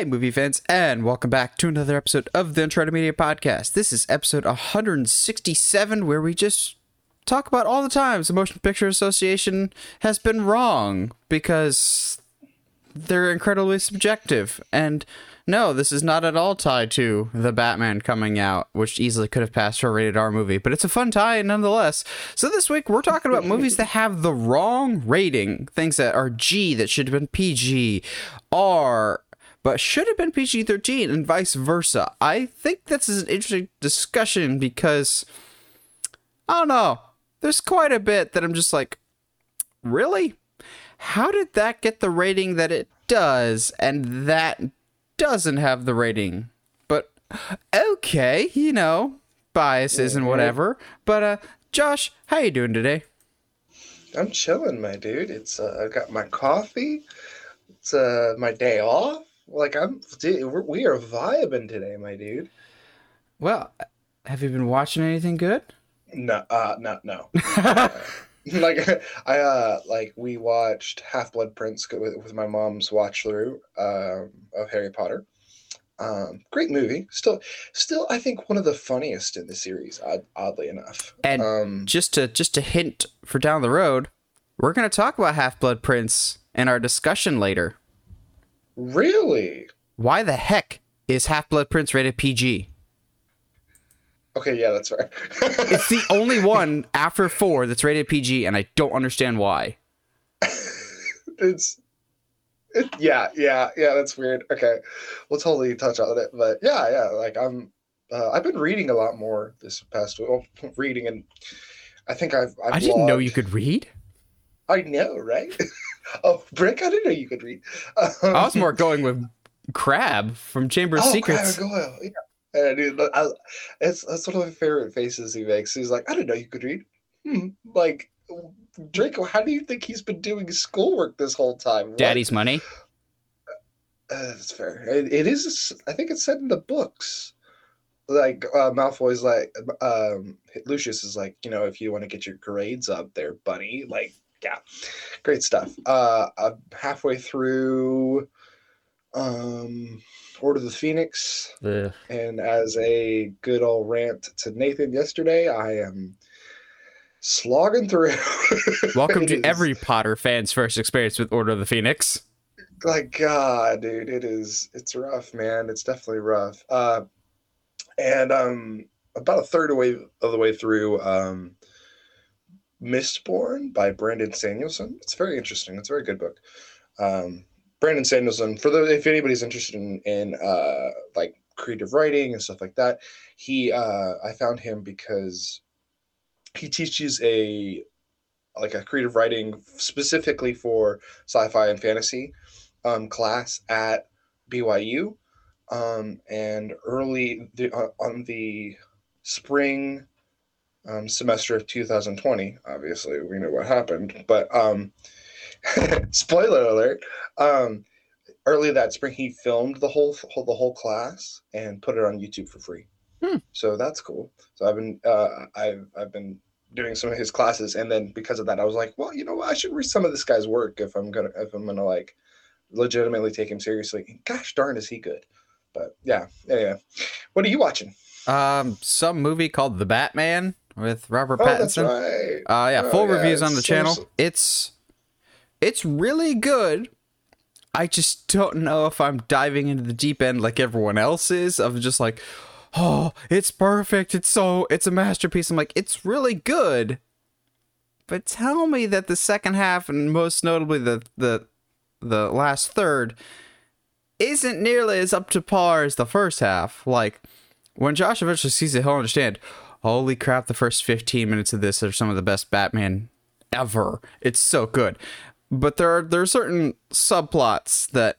Hey, movie fans, and welcome back to another episode of the Uncharted Media Podcast. This is episode 167, where we just talk about all the times the Motion Picture Association has been wrong because they're incredibly subjective. And no, this is not at all tied to the Batman coming out, which easily could have passed for a rated R movie, but it's a fun tie nonetheless. So this week we're talking about movies that have the wrong rating, things that are G that should have been PG, R but should have been PG 13 and vice versa. I think this is an interesting discussion because I don't know. There's quite a bit that I'm just like, really? How did that get the rating that it does and that doesn't have the rating? But okay, you know, biases and whatever. But uh Josh, how you doing today? I'm chilling, my dude. It's uh, I got my coffee. It's uh my day off. Like I'm, dude, we're, we are vibing today, my dude. Well, have you been watching anything good? No, uh, no, no. uh, like I uh like we watched Half Blood Prince with, with my mom's watch through um, of Harry Potter. Um, great movie. Still, still, I think one of the funniest in the series. Odd, oddly enough. And um, just to just to hint for down the road, we're gonna talk about Half Blood Prince in our discussion later. Really? Why the heck is Half Blood Prince rated PG? Okay, yeah, that's right. it's the only one after four that's rated PG, and I don't understand why. it's, it, yeah, yeah, yeah. That's weird. Okay, we'll totally touch on it, but yeah, yeah. Like I'm, uh, I've been reading a lot more this past week. Well, reading, and I think I've. I've I did not know you could read. I know, right? oh, Brick, I didn't know you could read. Um, I was more going with Crabbe from Chamber of oh, Secrets. Crabbe Goyle. Yeah. And dude, I, it's that's one of my favorite faces he makes. He's like, I didn't know you could read. Hmm. Like, Draco, how do you think he's been doing schoolwork this whole time? Daddy's money. Uh, that's fair. It, it is. I think it's said in the books. Like uh, Malfoy's like, um, Lucius is like, you know, if you want to get your grades up there, bunny, like yeah, great stuff. Uh, I'm halfway through um, Order of the Phoenix, Ugh. and as a good old rant to Nathan yesterday, I am slogging through. Welcome to is- every Potter fan's first experience with Order of the Phoenix. like God, dude, it is. It's rough, man. It's definitely rough. Uh, and um, about a third away of the way through um, Mistborn by Brandon Sanderson. It's very interesting. It's a very good book. Um, Brandon Sanderson, for the if anybody's interested in in uh, like creative writing and stuff like that, he uh, I found him because he teaches a like a creative writing specifically for sci-fi and fantasy um, class at BYU. Um, and early the, uh, on the spring um, semester of 2020, obviously we know what happened, but um, spoiler alert. Um, early that spring, he filmed the whole the whole class and put it on YouTube for free. Hmm. So that's cool. So I've been uh, I've I've been doing some of his classes, and then because of that, I was like, well, you know what, I should read some of this guy's work if I'm gonna if I'm gonna like legitimately take him seriously. And gosh darn, is he good? But yeah, anyway, what are you watching? Um, some movie called The Batman with Robert Oh, Pattinson. right. Uh, yeah, Oh, full yeah, reviews on the so- channel. so- It's it's really good. I just don't know if I'm diving into the deep end like everyone else is. Of just like, oh, it's perfect. It's so it's a masterpiece. I'm like, it's really good. But tell me that the second half and most notably the the the last third isn't nearly as up to par as the first half. Like when Josh eventually sees it, he'll understand. Holy crap! The first 15 minutes of this are some of the best Batman ever. It's so good. But there are there are certain subplots that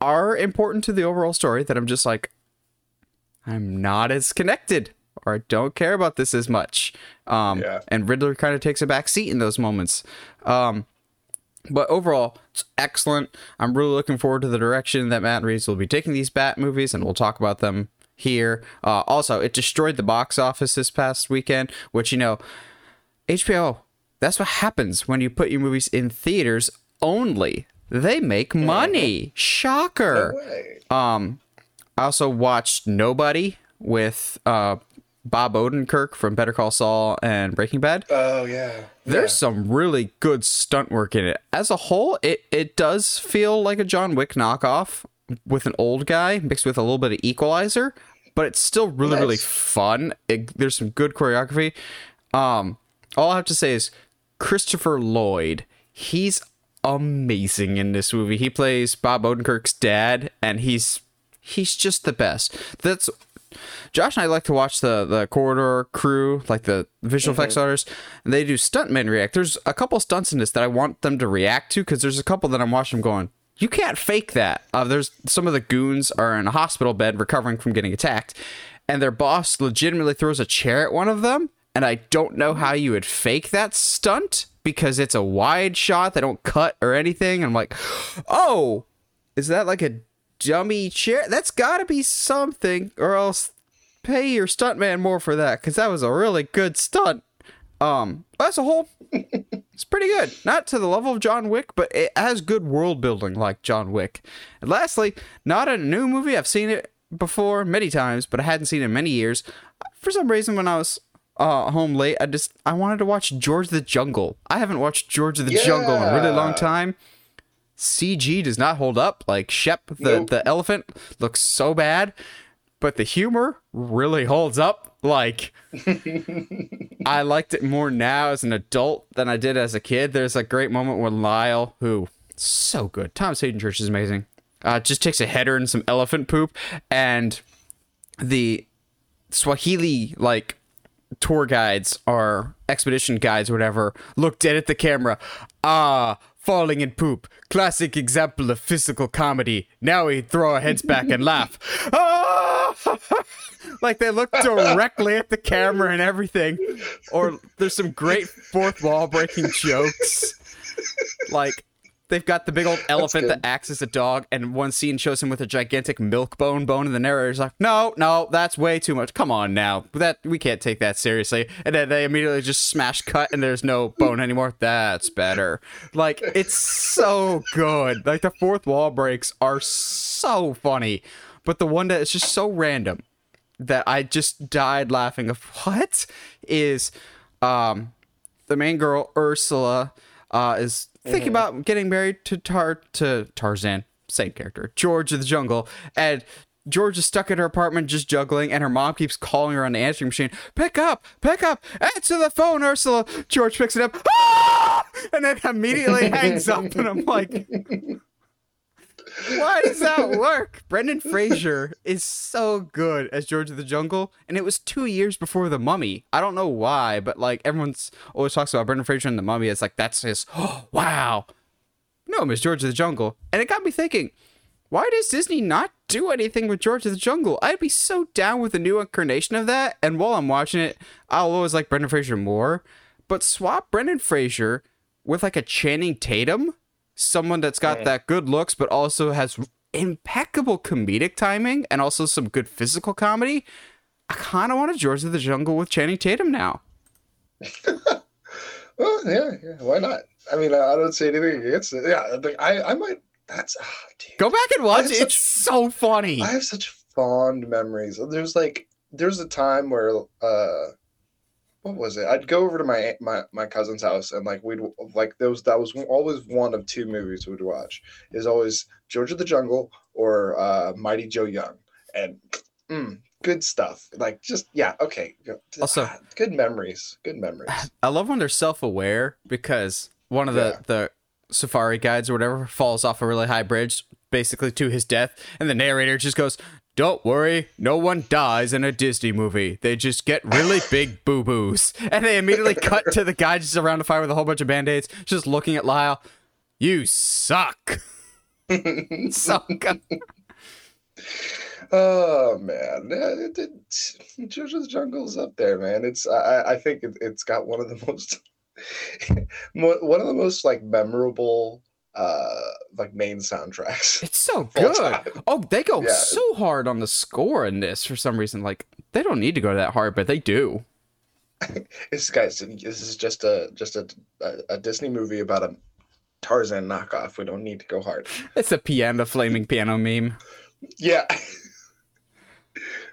are important to the overall story that I'm just like, I'm not as connected or I don't care about this as much. Um, Yeah. And Riddler kind of takes a back seat in those moments. Um, but overall, it's excellent. I'm really looking forward to the direction that Matt Reeves will be taking these Bat movies, and we'll talk about them here. Uh, also, it destroyed the box office this past weekend, which, you know, HBO, that's what happens when you put your movies in theaters only. they make money. Shocker. No. Um, I also watched Nobody with uh Bob Odenkirk from Better Call Saul and Breaking Bad. Oh yeah. There's some really good stunt work in it. As a whole, it it does feel like a John Wick knockoff with an old guy mixed with a little bit of Equalizer, but it's still really really fun. It, there's some good choreography. Um, all I have to say is Christopher Lloyd. He's amazing in this movie. He plays Bob Odenkirk's dad, and he's he's just the best. That's Josh and I like to watch the the corridor crew, like the visual effects artists, and they do stuntmen react. There's a couple stunts in this that I want them to react to because there's a couple that I'm watching going, you can't fake that. Uh, there's some of the goons are in a hospital bed recovering from getting attacked, and their boss legitimately throws a chair at one of them, and I don't know how you would fake that stunt because it's a wide shot. They don't cut or anything. I'm like, oh, is that like a dummy chair? That's got to be something, or else pay your stuntman more for that because that was a really good stunt. Um, as a whole, it's pretty good. Not to the level of John Wick, but it has good world building like John Wick. And lastly, not a new movie. I've seen it before many times, but I hadn't seen it in many years. For some reason, when I was uh, home late, I just I wanted to watch George the Jungle. I haven't watched George the Jungle in a really long time. CG does not hold up. Like Shep, the, Nope. the elephant, looks so bad, but the humor really holds up. Like I liked it more now as an adult than I did as a kid. There's a great moment when Lyle, who so good, Thomas Haden Church is amazing, uh, just takes a header and some elephant poop, and the Swahili like tour guides or expedition guides, or whatever, look dead at the camera. Ah, falling in poop. Classic example of physical comedy. Now we throw our heads back and laugh. Ah! like they look directly at the camera and everything. Or there's some great fourth wall breaking jokes. Like they've got the big old elephant that acts as a dog, and one scene shows him with a gigantic milk bone bone, and the narrator's like, "No, no, that's way too much. Come on now, that we can't take that seriously." And then they immediately just smash cut, and there's no bone anymore. That's better. Like it's so good. Like the fourth wall breaks are so funny, but the one that is just so random that I just died laughing of what is um the main girl Ursula uh is thinking about getting married to Tar to Tarzan, same character, George of the Jungle, and George is stuck in her apartment just juggling, and her mom keeps calling her on the answering machine. Pick up, pick up, answer the phone, Ursula. George picks it up, "Ah!" and then immediately hangs up, and I'm like, why does that work? Brendan Fraser is so good as George of the Jungle, and it was two years before The Mummy. I don't know why, but like everyone's always talks about Brendan Fraser and The Mummy. It's like that's his. Oh, wow. No, Miss George of the Jungle, and it got me thinking. Why does Disney not do anything with George of the Jungle? I'd be so down with a new incarnation of that. And while I'm watching it, I'll always like Brendan Fraser more. But swap Brendan Fraser with like a Channing Tatum, someone that's got that good looks, but also has impeccable comedic timing and also some good physical comedy. I kind of want a George of the Jungle with Channing Tatum now. Well, yeah, yeah. Why not? I mean, I don't say anything against it. Yeah, I, I might. That's dude. Go back and watch. It's so funny. I have such fond memories. There's like, there's a time where, uh, what was it? I'd go over to my my my cousin's house and like we'd like those. That was always one of two movies we'd watch. Is always George of the Jungle or uh, Mighty Joe Young, and mm, good stuff. Like just yeah, okay. Also- Ah, good memories. Good memories. I love when they're self-aware because one of the Yeah. the safari guides or whatever falls off a really high bridge, basically to his death, and the narrator just goes, "Don't worry, no one dies in a Disney movie. They just get really big boo boos." And they immediately cut to the guy just around the fire with a whole bunch of band aids, just looking at Lyle. You suck. so good. Oh man, it, it, George Jungle's up there, man. It's I, I think it, it's got one of the most one of the most like memorable uh like main soundtracks. It's so good. time. Oh, they go Yeah. so hard on the score in this for some reason. Like they don't need to go that hard, but they do. This guys, this is just a just a a, a Disney movie about a Tarzan knockoff. We don't need to go hard. It's a piano, flaming piano meme. Yeah.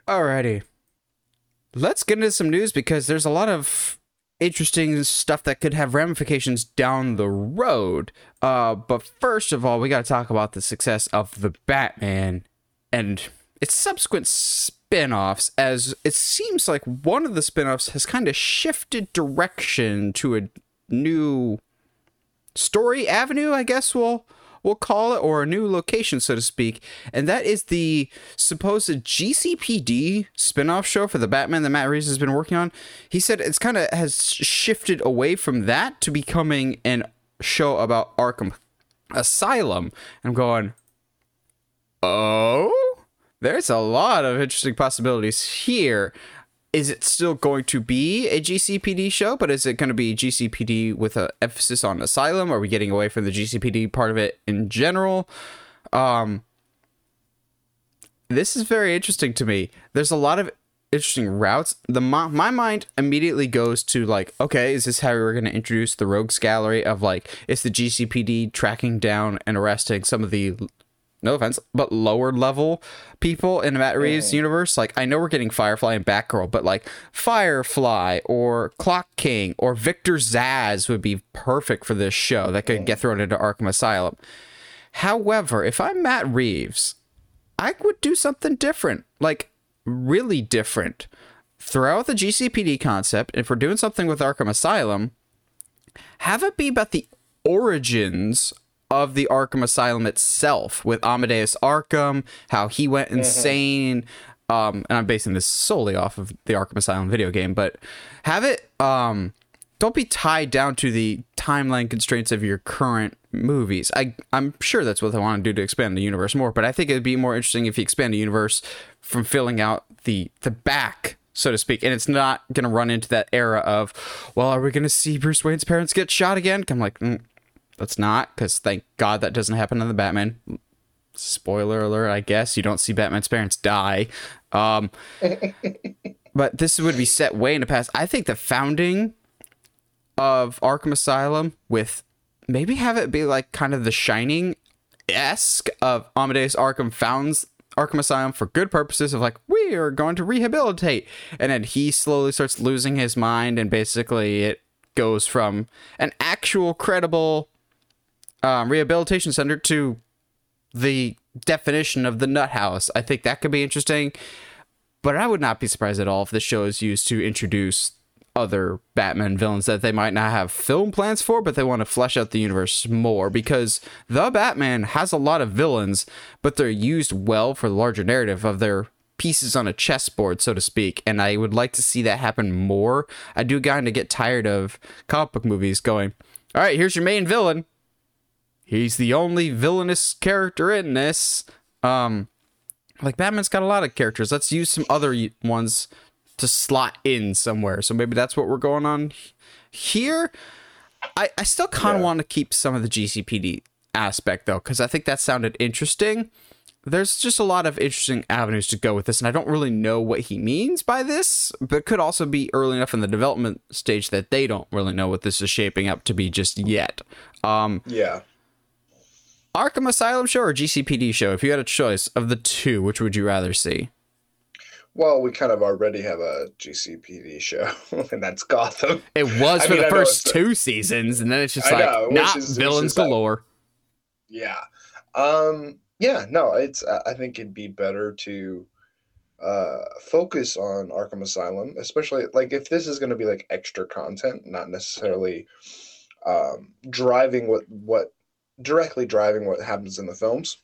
Alrighty. Let's get into some news because there's a lot of interesting stuff that could have ramifications down the road. Uh, but first of all, we got to talk about the success of the Batman and its subsequent spin-offs as it seems like one of the spin-offs has kind of shifted direction to a new story avenue, I guess we'll we'll call it, or a new location, so to speak. And that is the supposed GCPD spin-off show for the Batman that Matt Reeves has been working on. He said it's kind of has shifted away from that to becoming an show about Arkham Asylum. I'm going, oh, there's a lot of interesting possibilities here is it still going to be a GCPD show, but is it going to be GCPD with an emphasis on asylum? Are we getting away from the GCPD part of it in general? Um, this is very interesting to me. There's a lot of interesting routes. The my, my mind immediately goes to like, okay, is this how we're going to introduce the rogues gallery of like, it's the GCPD tracking down and arresting some of the no offense, but lower level people in Matt Reeves' yeah. universe. Like, I know we're getting Firefly and Batgirl, but like Firefly or Clock King or Victor Zsasz would be perfect for this show that could yeah. get thrown into Arkham Asylum. However, if I'm Matt Reeves, I would do something different, like really different. Throw out the GCPD concept, if we're doing something with Arkham Asylum, have it be about the origins of the Arkham Asylum itself with Amadeus Arkham, how he went mm-hmm. insane. Mm-hmm. Um, and I'm basing this solely off of the Arkham Asylum video game, but have it um, don't be tied down to the timeline constraints of your current movies. I I'm sure that's what they want to do to expand the universe more, but I think it'd be more interesting if you expand the universe from filling out the the back so to speak. And it's not going to run into that era of, well, are we going to see Bruce Wayne's parents get shot again? I'm like, mm, Let's not, because thank God that doesn't happen in the Batman. Spoiler alert, I guess. You don't see Batman's parents die. Um, but this would be set way in the past. I think the founding of Arkham Asylum with maybe have it be like kind of the Shining esque of Amadeus Arkham founds Arkham Asylum for good purposes of like we are going to rehabilitate, and then he slowly starts losing his mind, and basically it goes from an actual credible um, rehabilitation center to the definition of the nut house. I think that could be interesting. But I would not be surprised at all if the show is used to introduce other Batman villains that they might not have film plans for, but they want to flesh out the universe more because the Batman has a lot of villains, but they're used well for the larger narrative of their pieces on a chessboard, so to speak. And I would like to see that happen more. I do kind of get tired of comic book movies going, all right, here's your main villain he's the only villainous character in this. Um, like Batman's got a lot of characters. Let's use some other ones to slot in somewhere. So maybe that's what we're going on here. I, I still kind of yeah. want to keep some of the GCPD aspect though, because I think that sounded interesting. There's just a lot of interesting avenues to go with this, and I don't really know what he means by this, but could also be early enough in the development stage that they don't really know what this is shaping up to be just yet. Um, yeah. Arkham Asylum show or GCPD show? If you had a choice of the two, which would you rather see? Well, we kind of already have a GCPD show, and that's Gotham. It was I for mean, the first two seasons, and then it's just I like know, not is, villains galore. Like, yeah, um, yeah, no, it's. I think it'd be better to uh focus on Arkham Asylum, especially like if this is going to be like extra content, not necessarily um driving what what directly driving what happens in the films,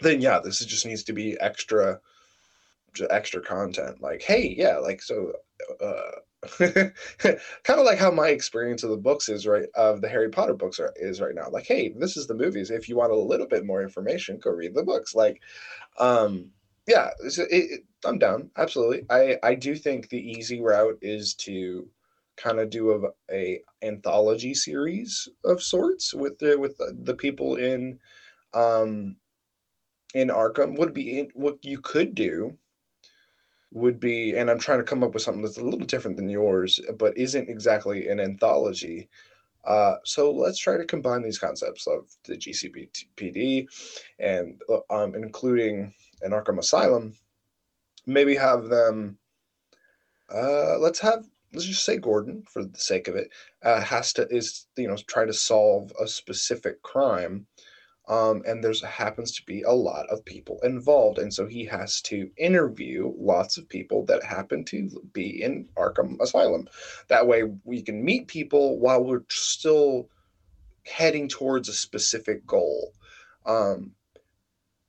then yeah, this just needs to be extra, extra content. Like, hey, yeah, like so, uh, kind of like how my experience of the books is right of the Harry Potter books are, is right now. Like, hey, this is the movies. If you want a little bit more information, go read the books. Like, um, yeah, it, it, I'm down. Absolutely. I I do think the easy route is to kind of do a, a anthology series of sorts with the with the, the people in um in Arkham would be what you could do would be and I'm trying to come up with something that's a little different than yours but isn't exactly an anthology Uh, so let's try to combine these concepts of the GCPD and uh, um, including an Arkham Asylum. Maybe have them. Uh, let's have let's just say Gordon for the sake of it uh, has to is you know try to solve a specific crime um, and there's happens to be a lot of people involved and so he has to interview lots of people that happen to be in arkham asylum. That way we can meet people while we're still heading towards a specific goal. Um,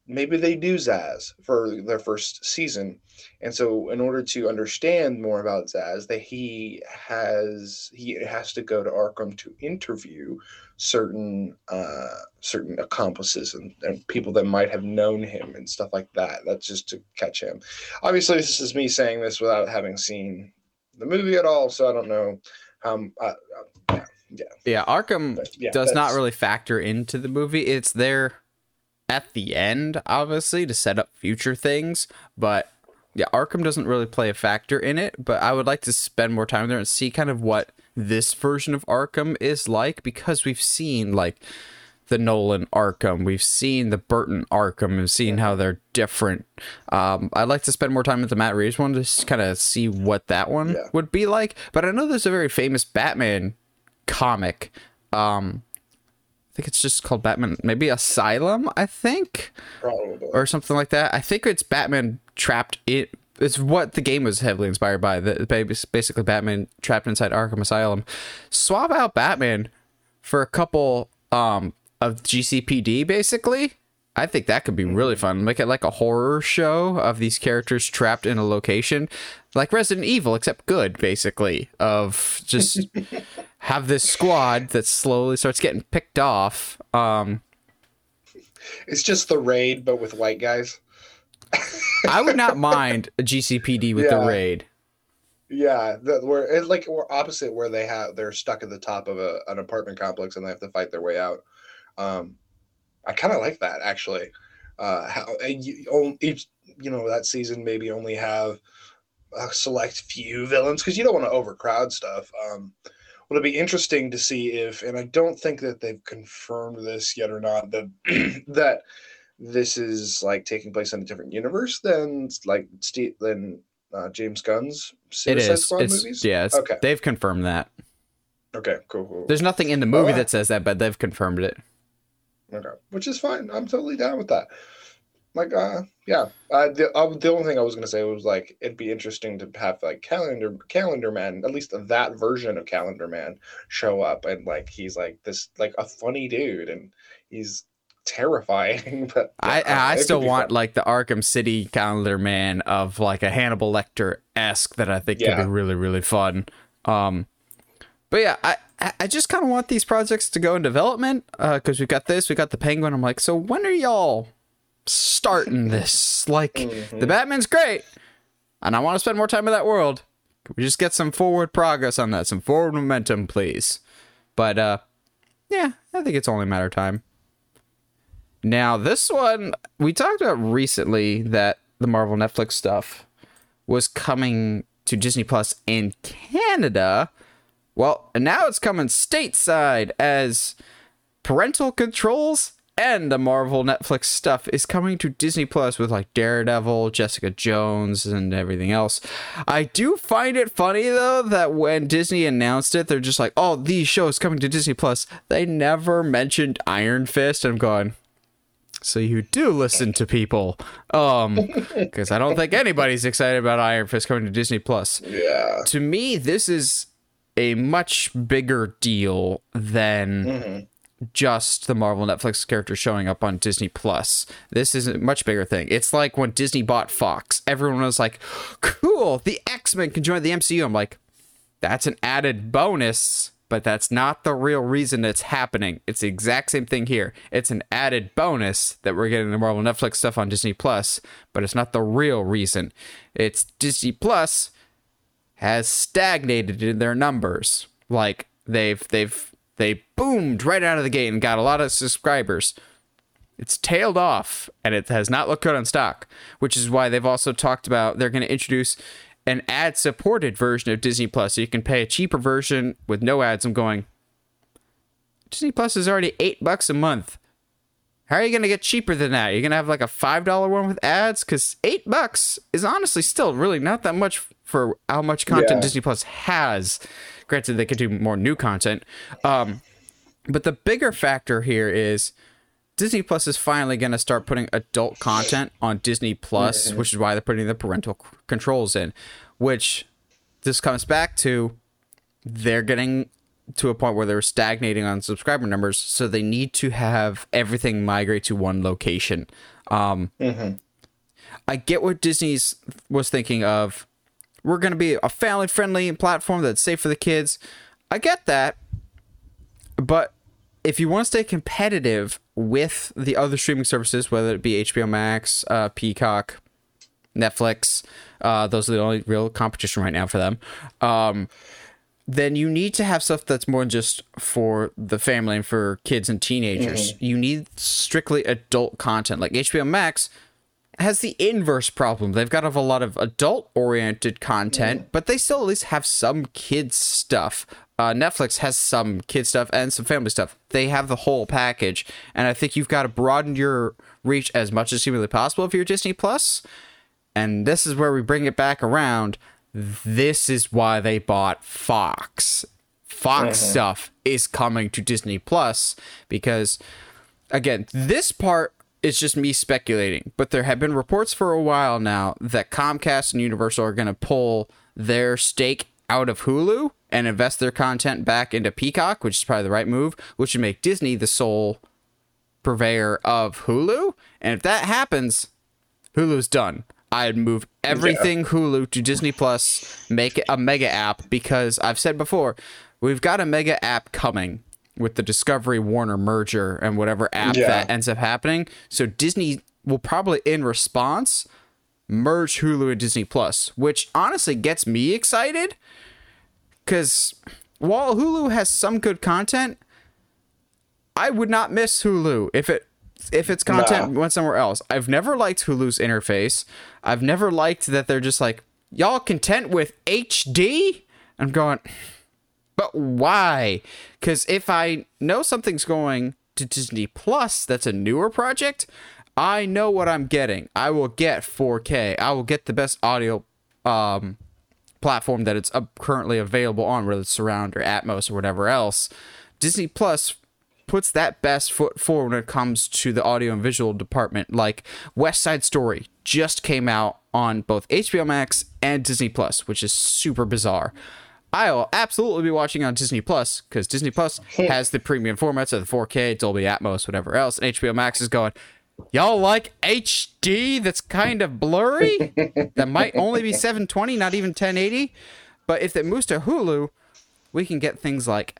maybe they do Zsasz for their first season. And so in order to understand more about Zsasz, that he has he has to go to Arkham to interview certain uh certain accomplices and, and people that might have known him and stuff like that. That's just to catch him. Obviously this is me saying this without having seen the movie at all, so I don't know how uh, yeah. Yeah, Arkham yeah, does not really factor into the movie. It's there at the end, obviously, to set up future things. But yeah, Arkham doesn't really play a factor in it. But I would like to spend more time there and see kind of what this version of Arkham is like because we've seen like the Nolan Arkham, we've seen the Burton Arkham, and seen how they're different. Um, I'd like to spend more time with the Matt Reeves one to kind of see what that one yeah. would be like. But I know there's a very famous Batman comic um, think it's just called Batman, maybe Asylum, I think, Probably. or something like that. I think it's Batman trapped in. It's what the game was heavily inspired by. The basically Batman trapped inside Arkham Asylum. Swap out Batman for a couple um, of GCPD, basically. I think that could be really fun. Make it like a horror show of these characters trapped in a location, like Resident Evil, except good, basically. Of just have this squad that slowly starts getting picked off. Um, it's just the raid, but with white guys. I would not mind a GCPD with yeah. the raid. Yeah, the, where it's like we're opposite where they have they're stuck at the top of a, an apartment complex and they have to fight their way out. Um, I kind of like that actually. Uh, how you, each you know that season maybe only have a select few villains because you don't want to overcrowd stuff. Um, would it be interesting to see if, and I don't think that they've confirmed this yet or not that that this is like taking place in a different universe than like Steve than uh, James Gunn's Suicide it is. Squad it's, movies. Yeah, okay. They've confirmed that. Okay, cool, cool. There's nothing in the movie that says that, but they've confirmed it. Okay, which is fine. I'm totally down with that. Like, uh, yeah. Uh, the uh, the only thing I was gonna say was like it'd be interesting to have like Calendar Calendar Man, at least that version of Calendar Man, show up and like he's like this like a funny dude and he's terrifying. But I uh, I still want fun. like the Arkham City Calendar Man of like a Hannibal Lecter esque that I think yeah. could be really really fun. Um, but yeah, I I just kind of want these projects to go in development because uh, we've got this, we got the Penguin. I'm like, so when are y'all starting this? Like, mm-hmm. the Batman's great, and I want to spend more time in that world. Can we just get some forward progress on that, some forward momentum, please? But uh, yeah, I think it's only a matter of time. Now, this one we talked about recently that the Marvel Netflix stuff was coming to Disney Plus in Canada well, and now it's coming stateside as parental controls and the Marvel Netflix stuff is coming to Disney Plus with like Daredevil, Jessica Jones, and everything else. I do find it funny though that when Disney announced it, they're just like, "Oh, these shows coming to Disney Plus." They never mentioned Iron Fist. I'm going. So you do listen to people, um, because I don't think anybody's excited about Iron Fist coming to Disney Plus. Yeah. To me, this is a much bigger deal than mm-hmm. just the Marvel Netflix character showing up on Disney Plus. This is a much bigger thing. It's like when Disney bought Fox. Everyone was like, "Cool, the X-Men can join the MCU." I'm like, "That's an added bonus." But that's not the real reason it's happening. It's the exact same thing here. It's an added bonus that we're getting the Marvel Netflix stuff on Disney Plus, but it's not the real reason. It's Disney Plus has stagnated in their numbers. Like they've they've they boomed right out of the gate and got a lot of subscribers. It's tailed off and it has not looked good on stock, which is why they've also talked about they're going to introduce an ad supported version of Disney Plus. So you can pay a cheaper version with no ads. I'm going, Disney Plus is already eight bucks a month. How are you gonna get cheaper than that? You're gonna have like a five dollar one with ads? Because eight bucks is honestly still really not that much for how much content Yeah. Disney Plus has. Granted, they could do more new content. Um, but the bigger factor here is Disney Plus is finally going to start putting adult content on Disney Plus, which is why they're putting the parental c- controls in. Which this comes back to they're getting to a point where they're stagnating on subscriber numbers, so they need to have everything migrate to one location. Um, I get what Disney's was thinking of. We're going to be a family friendly platform that's safe for the kids. I get that. But if you want to stay competitive with the other streaming services, whether it be HBO Max, uh, Peacock, Netflix, uh, those are the only real competition right now for them. Um, then you need to have stuff that's more than just for the family and for kids and teenagers. You need strictly adult content. Like HBO Max has the inverse problem. They've got a lot of adult oriented content, but they still at least have some kids stuff. Uh, Netflix has some kid stuff and some family stuff. They have the whole package, and I think you've got to broaden your reach as much as humanly possible if you're Disney Plus. And this is where we bring it back around. This is why they bought Fox. Fox mm-hmm. stuff is coming to Disney Plus because again, this part is just me speculating, but there have been reports for a while now that Comcast and Universal are going to pull their stake out of Hulu and invest their content back into Peacock, which is probably the right move, which would make Disney the sole purveyor of Hulu. And if that happens, Hulu's done. I'd move everything Hulu to Disney Plus, make it a mega app because I've said before, we've got a mega app coming with the Discovery Warner merger and whatever app Yeah. that ends up happening. So Disney will probably in response merge Hulu and Disney Plus, which honestly gets me excited cuz while Hulu has some good content, I would not miss Hulu if it if its content went somewhere else. I've never liked Hulu's interface. I've never liked that they're just like y'all content with HD. I'm going, but why? Because if I know something's going to Disney Plus, that's a newer project. I know what I'm getting. I will get 4K. I will get the best audio um, platform that it's up currently available on, whether it's Surround or Atmos or whatever else. Disney Plus puts that best foot forward when it comes to the audio and visual department. Like West Side Story just came out on both HBO Max and Disney Plus, which is super bizarre. I'll absolutely be watching on Disney Plus because Disney Plus has the premium formats of the 4K, Dolby Atmos, whatever else, and HBO Max is going. Y'all like HD that's kind of blurry? that might only be 720, not even 1080. But if it moves to Hulu, we can get things like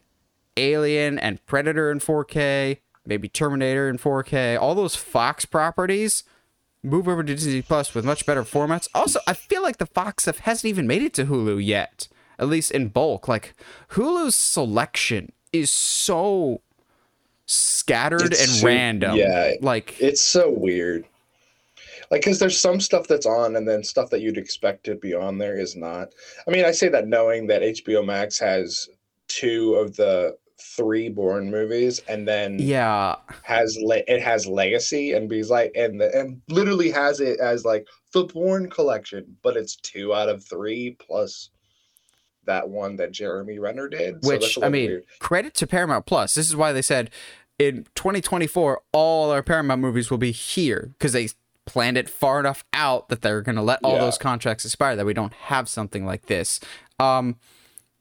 Alien and Predator in 4K, maybe Terminator in 4K, all those Fox properties move over to Disney Plus with much better formats. Also, I feel like the Fox stuff hasn't even made it to Hulu yet, at least in bulk. Like Hulu's selection is so scattered It's and su- random. yeah. like It's so weird. Like, because there's some stuff that's on, and then stuff that you'd expect to be on there is not. I mean, I say that knowing that HBO Max has two of the three Bourne movies, and then yeah, has le- it has Legacy, and be like, and the, and literally has it as like the Bourne collection, but it's two out of three plus that one that Jeremy Renner did. which a I mean, weird. credit to Paramount Plus. This is why they said in 2024 all our Paramount movies will be here because they planned it far enough out that they're going to let all Yeah. those contracts expire that we don't have something like this. Um,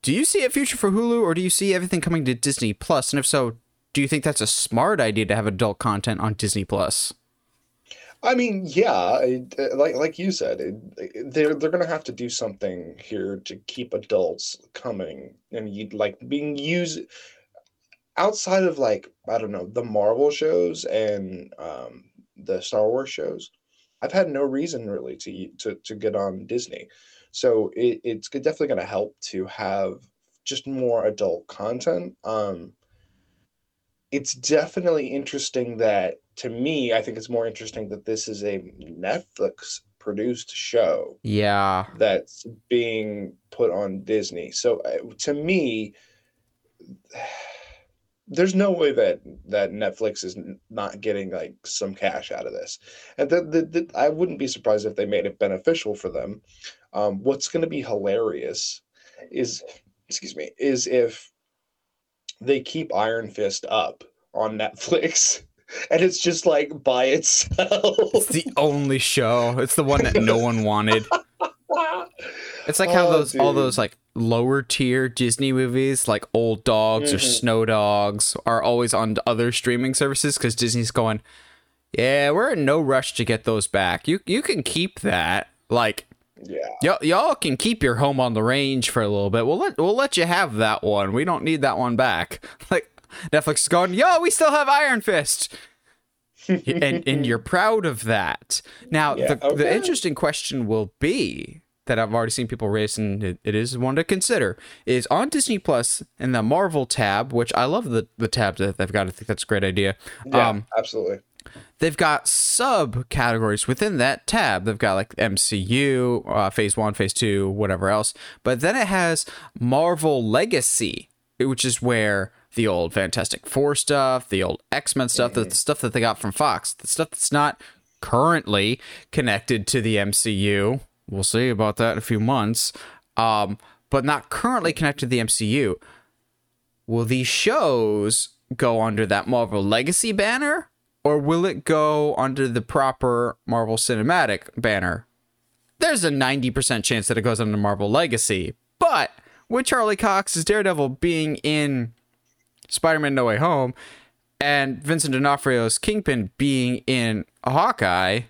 do you see a future for Hulu or do you see everything coming to Disney Plus? And if so, do you think that's a smart idea to have adult content on Disney Plus? I mean, yeah, uh, like like you said, they're they're gonna have to do something here to keep adults coming and you like being used outside of like I don't know the Marvel shows and um, the Star Wars shows. I've had no reason really to to to get on Disney, so it, it's definitely gonna help to have just more adult content. Um, it's definitely interesting that to me i think it's more interesting that this is a netflix produced show Yeah. that's being put on disney so uh, to me there's no way that that Netflix is not getting like some cash out of this, and the, the, the I wouldn't be surprised if they made it beneficial for them. Um, what's going to be hilarious is, excuse me, is if they keep Iron Fist up on Netflix. And it's just like by itself. It's the only show. It's the one that no one wanted. It's like how Oh, those all those like lower tier Disney movies, like Old Dogs or Mhm. Snow Dogs, are always on other streaming services because Disney's going, yeah, we're in no rush to get those back. You you can keep that. Like yeah. y'all y'all can keep your home on the range for a little bit. We'll let we'll let you have that one. We don't need that one back. Like Netflix is going, yo, we still have Iron Fist. and and you're proud of that. Now, Yeah, the, the interesting question will be that I've already seen people raise, and it, it is one to consider, is on Disney Plus in the Marvel tab, which I love the the tab that they've got. I think that's a great idea. Yeah, Um, absolutely. They've got subcategories within that tab. They've got like MCU, uh, Phase One, Phase Two, whatever else. But then it has Marvel Legacy, which is where the old Fantastic Four stuff, the old X Men stuff, the stuff that they got from Fox, the stuff that's not currently connected to the MCU. We'll see about that in a few months. Um, but not currently connected to the MCU. Will these shows go under that Marvel Legacy banner? Or will it go under the proper Marvel Cinematic banner? There's a 90% chance that it goes under Marvel Legacy. But with Charlie Cox's Daredevil being in Spider Man No Way Home and Vincent D'Onofrio's Kingpin being in Hawkeye,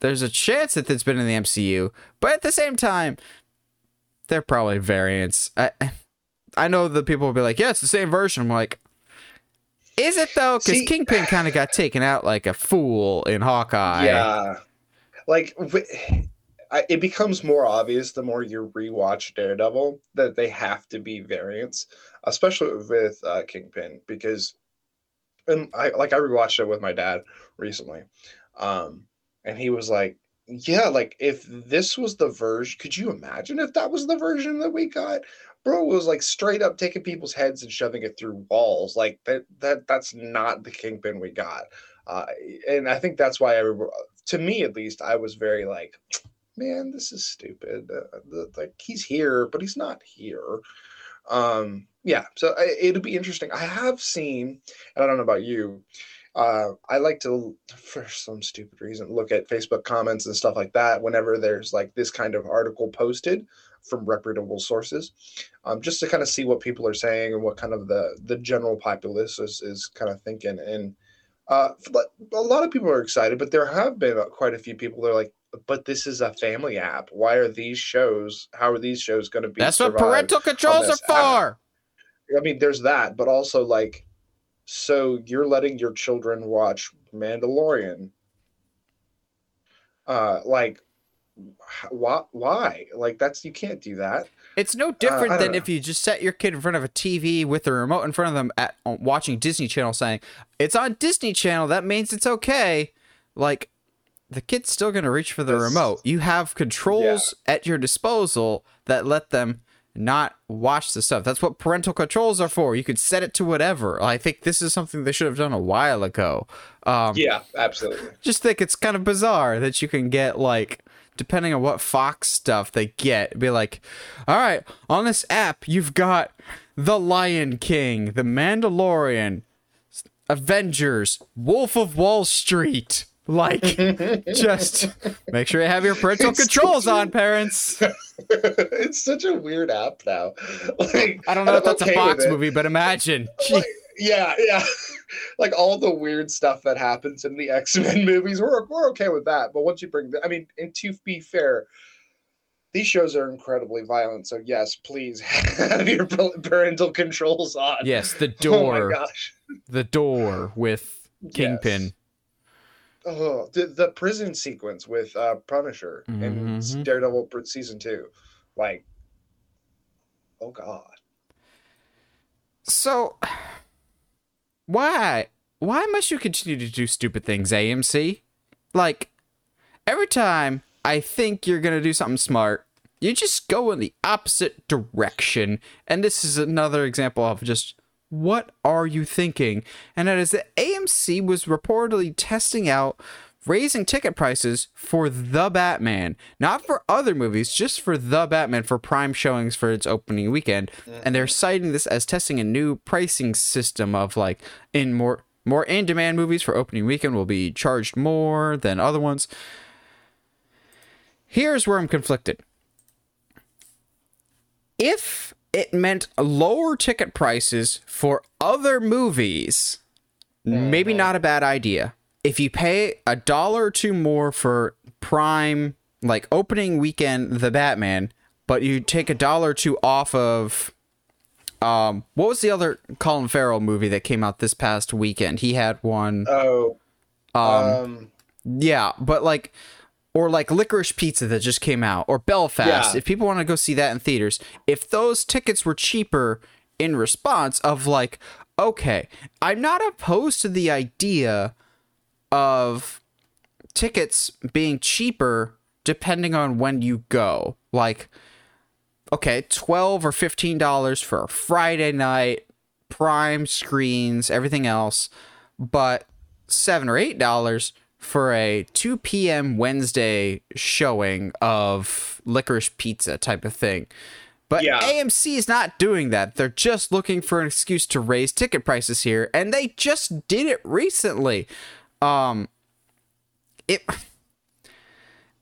there's a chance that it's been in the MCU. But at the same time, they're probably variants. I, I know that people will be like, yeah, it's the same version. I'm like, is it though? Because Kingpin kind of got taken out like a fool in Hawkeye. yeah like it becomes more obvious the more you rewatch daredevil that they have to be variants especially with uh, kingpin because and i like i rewatched it with my dad recently um and he was like yeah like if this was the version could you imagine if that was the version that we got bro was like straight up taking people's heads and shoving it through walls like that that that's not the kingpin we got uh, and I think that's why re- to me at least, I was very like, man, this is stupid. Uh, the, like he's here, but he's not here. Um, yeah, so I, it'll be interesting. I have seen, and I don't know about you. Uh, I like to, for some stupid reason, look at Facebook comments and stuff like that whenever there's like this kind of article posted from reputable sources, um, just to kind of see what people are saying and what kind of the the general populace is, is kind of thinking. And uh, a lot of people are excited, but there have been quite a few people that are like, "But this is a family app. Why are these shows? How are these shows going to be?" That's what parental controls are this app? for. I mean, there's that, but also like, so you're letting your children watch Mandalorian. Uh, like, why? Why? Like, that's you can't do that. It's no different I than don't if you just set your kid in front of a TV with a remote in front of them at watching Disney Channel, saying it's on Disney Channel. That means it's okay. Like the kid's still gonna reach for the That's- remote. You have controls at your disposal that let them not watch the stuff. That's what parental controls are for. You could set it to whatever. I think this is something they should have done a while ago. Um, Yeah, absolutely. just think it's kind of bizarre that you can get like depending on what Fox stuff they get, be like, all right, on this app you've got The Lion King, The Mandalorian, Avengers, Wolf of Wall Street. Like, just make sure you have your parental It's controls a- on, parents. it's such a weird app now. Like, I don't know and if that's I'm a Fox movie, but imagine. Like, yeah, yeah. like all the weird stuff that happens in the X Men movies, we're we're okay with that. But once you bring, the, I mean, and to be fair, these shows are incredibly violent. So yes, please have your parental controls on. Yes, the door. Oh my gosh. the door with Kingpin. Yes. Oh, the, the prison sequence with uh, Punisher in Mhm. Daredevil season two, like, oh god. So, why? Why must you continue to do stupid things, AMC? Like, every time I think you're gonna do something smart, you just go in the opposite direction. And this is another example of just what are you thinking? And that is that AMC was reportedly testing out raising ticket prices for The Batman, not for other movies, just for The Batman for prime showings for its opening weekend. And they're citing this as testing a new pricing system of like in more more in-demand movies for opening weekend will be charged more than other ones. Here's where I'm conflicted. If it meant lower ticket prices for other movies, maybe mm-hmm. not a bad idea. If you pay a dollar or two more for prime, like opening weekend, The Batman, but you take a dollar or two off of. Um, what was the other Colin Farrell movie that came out this past weekend? He had one. Oh, Um, um, yeah, but like, or like Licorice Pizza that just came out, or Belfast. Yeah. If people want to go see that in theaters, if those tickets were cheaper in response of like, okay, I'm not opposed to the idea of tickets being cheaper depending on when you go. Like, okay, twelve or fifteen dollars for a Friday night, prime screens, everything else, but seven or eight dollars for a 2 p.m. Wednesday showing of licorice pizza type of thing. But Yeah. AMC is not doing that. They're just looking for an excuse to raise ticket prices here, and they just did it recently. Um, it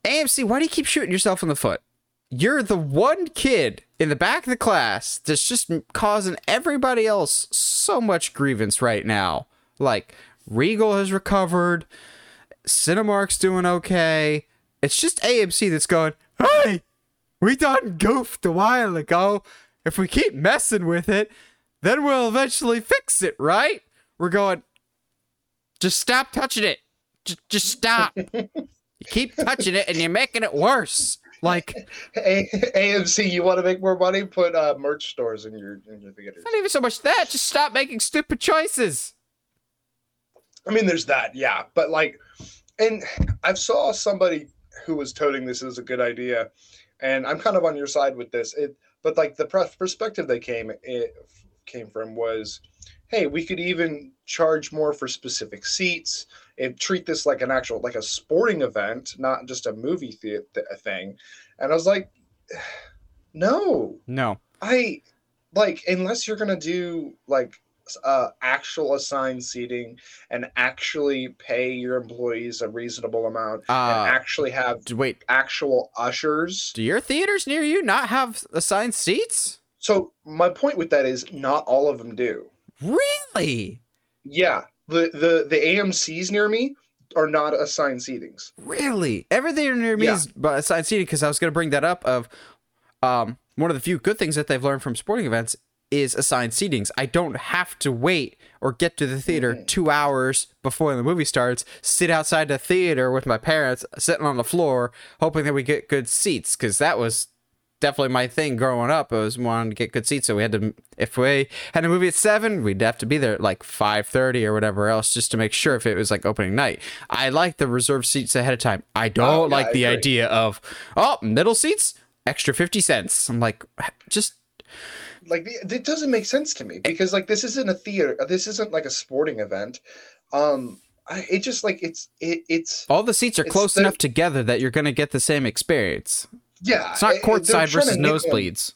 AMC, why do you keep shooting yourself in the foot? You're the one kid in the back of the class that's just causing everybody else so much grievance right now. Like Regal has recovered, Cinemark's doing okay. It's just AMC that's going, "Hey, we done goofed a while ago. If we keep messing with it, then we'll eventually fix it, right?" We're going, just stop touching it. Just, just stop. you keep touching it and you're making it worse. Like, A- AMC, you want to make more money? Put uh, merch stores in your in your theaters. not even so much that. Just stop making stupid choices. I mean, there's that, yeah. But like, and I saw somebody who was toting this as a good idea, and I'm kind of on your side with this. It, but like the pers- perspective they came it came from was, hey, we could even charge more for specific seats. And treat this like an actual like a sporting event, not just a movie the- th- thing. And I was like, no, No. I like unless you're gonna do like uh actual assigned seating and actually pay your employees a reasonable amount Uh, and actually have wait, actual ushers. do your theaters near you not have assigned seats? So my point with that is not all of them do. Really? Yeah, the the the AMC's near me are not assigned seatings. Really? Everything near me Yeah. is but assigned seating because I was going to bring that up. Of um, one of the few good things that they've learned from sporting events is assigned seatings. I don't have to wait or get to the theater Mhm. two hours before the movie starts. Sit outside the theater with my parents, sitting on the floor, hoping that we get good seats. Because that was definitely my thing growing up. I was wanting to get good seats, so we had to. If we had a movie at seven, we'd have to be there at like five thirty or whatever else, just to make sure if it was like opening night. I like the reserved seats ahead of time. I don't Oh, yeah, like I the agree. idea of oh middle seats extra fifty cents. I'm like just like it doesn't make sense to me because like this isn't a theater this isn't like a sporting event um I, it just like it's it, it's all the seats are close the- enough together that you're gonna get the same experience. Yeah It's not eh, it- courtside versus nickel and- nosebleeds.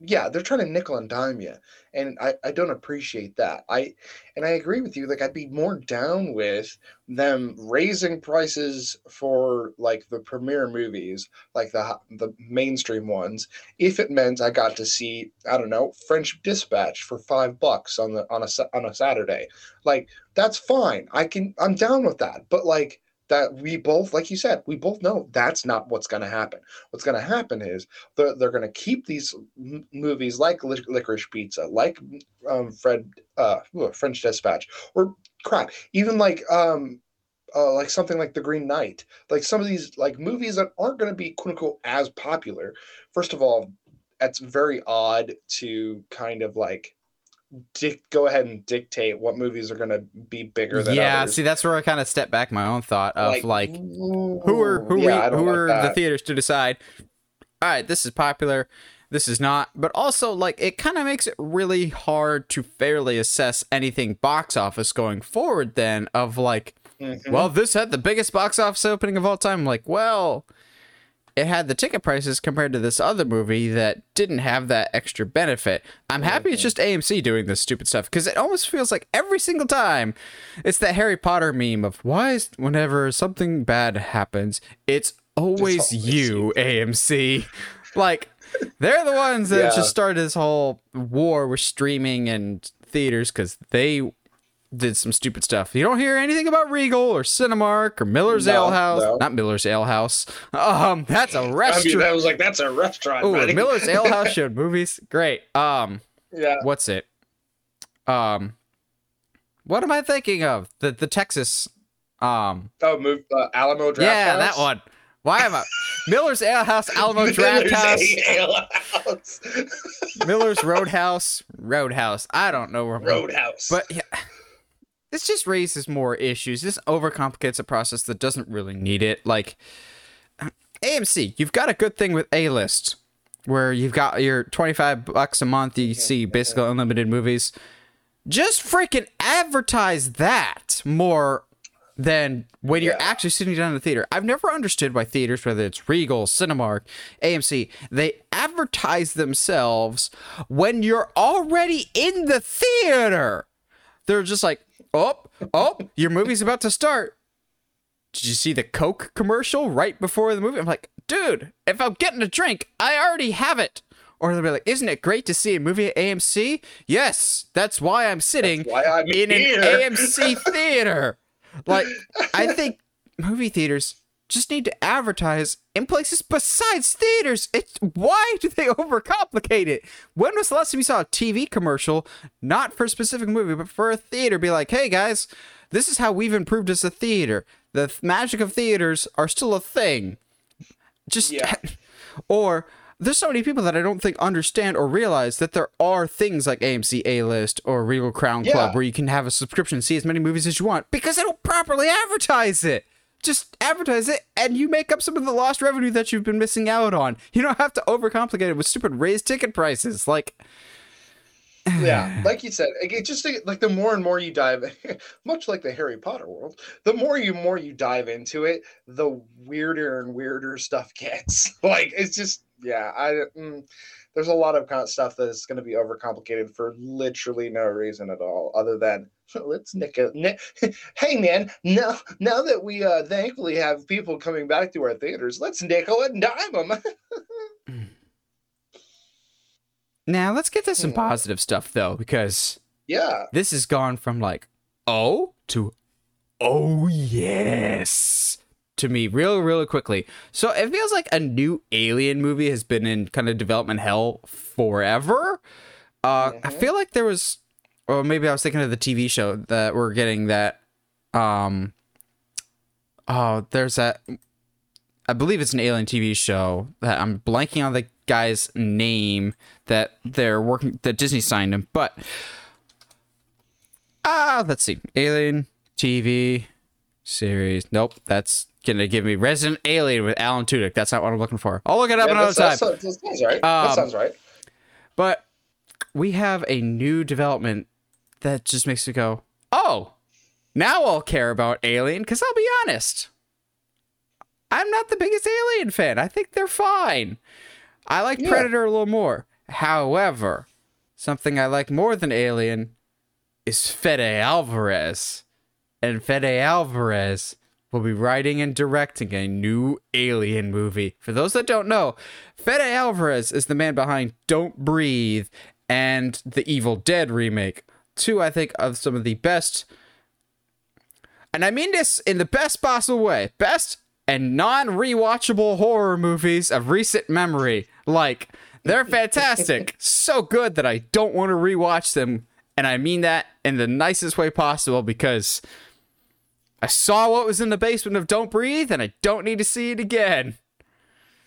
yeah they're trying to nickel and dime you and I, I don't appreciate that. I and i agree with you like i'd be more down with them raising prices for like the premiere movies like the the mainstream ones if it meant i got to see i don't know french dispatch for five bucks on the on a on a saturday. Like that's fine. I can i'm down with that. But like that we both like you said we both know that's not what's going to happen. What's going to happen is they're, they're going to keep these m- movies like Lic- licorice pizza like um, fred uh, ooh, french dispatch or crap even like um uh, like something like the green knight. Like some of these like movies that aren't going to be quote unquote as popular first of all that's very odd to kind of like dic- go ahead and dictate what movies are going to be bigger than Yeah, others. see that's where I kind of step back my own thought of like ooh, who are who, yeah, we, who like are the theaters to decide all right this is popular this is not, but also like it kind of makes it really hard to fairly assess anything box office going forward. Then of like, Mhm. well, this had the biggest box office opening of all time. Like, well, it had the ticket prices compared to this other movie that didn't have that extra benefit. I'm happy it's just AMC doing this stupid stuff because it almost feels like every single time it's that Harry Potter meme of why is whenever something bad happens, it's always always you, AMC. Like, they're the ones that Yeah. just started this whole war with streaming and theaters because they did some stupid stuff. You don't hear anything about Regal or Cinemark or Miller's No, Ale House. no. Not Miller's Ale House. Um, that's a restaurant. I was like, that's a restaurant, Oh, buddy. Miller's Ale House showed movies. Great. Um, yeah. what's it? Um, what am I thinking of? The the Texas. Um, Oh, move uh, Alamo Draft yeah, that one. Why am I? Miller's Ale House, Alamo Draft House, Ale House. Miller's Roadhouse, Roadhouse. I don't know where. Roadhouse. But yeah, this just raises more issues. This overcomplicates a process that doesn't really need it. Like AMC, you've got a good thing with A list, where you've got your twenty five bucks a month. You see basically unlimited movies. Just freaking advertise that more than when you're actually sitting down in the theater. I've never understood why theaters, whether it's Regal, Cinemark, AMC, they advertise themselves when you're already in the theater. They're just like, oh, oh, your movie's about to start. Did you see the Coke commercial right before the movie? I'm like, dude, if I'm getting a drink, I already have it. Or they'll be like, isn't it great to see a movie at AMC? Yes, that's why I'm sitting why I'm in here. an AMC theater. Like, I think movie theaters just need to advertise in places besides theaters. It's why do they overcomplicate it? When was the last time you saw a TV commercial, not for a specific movie, but for a theater, be like, hey guys, this is how we've improved as a theater. The th- magic of theaters are still a thing. Just Yeah. or there's so many people that I don't think understand or realize that there are things like AMC A List or Regal Crown Club Yeah. where you can have a subscription and see as many movies as you want because they don't properly advertise it. Just advertise it and you make up some of the lost revenue that you've been missing out on. You don't have to overcomplicate it with stupid raised ticket prices. Like, yeah, like you said, it just like the more and more you dive, much like the Harry Potter world, the more you more you dive into it, the weirder and weirder stuff gets. Like it's just yeah, I mm, there's a lot of kind of stuff that is going to be overcomplicated for literally no reason at all, other than let's nick a nick. hey man, now now that we uh thankfully have people coming back to our theaters, let's nickel and dime them. now let's get to some Hmm. positive stuff though, because yeah, this has gone from like oh to oh yes to me real really quickly so it feels like a new alien movie has been in kind of development hell forever uh i Mhm. feel like there was or maybe i was thinking of the tv show that we're getting that um oh there's that i believe it's an alien tv show that i'm blanking on the guy's name that they're working that disney signed him but Ah, let's see. Alien TV series. Nope, that's gonna give me Resident Alien with Alan Tudyk. That's not what I'm looking for. I'll look it up Yeah, another time. that sounds right. Um, that sounds right. But we have a new development that just makes me go, oh, now I'll care about Alien. Because I'll be honest, I'm not the biggest Alien fan. I think they're fine. I like Yeah. Predator a little more. However, something I like more than Alien is Fede Alvarez. And Fede Alvarez will be writing and directing a new Alien movie. For those that don't know, Fede Alvarez is the man behind Don't Breathe and the Evil Dead remake. Two, I think, of some of the best, and I mean this in the best possible way, best and non rewatchable horror movies of recent memory. Like, they're fantastic. so good that I don't want to rewatch them. And I mean that in the nicest way possible because I saw what was in the basement of Don't Breathe and I don't need to see it again.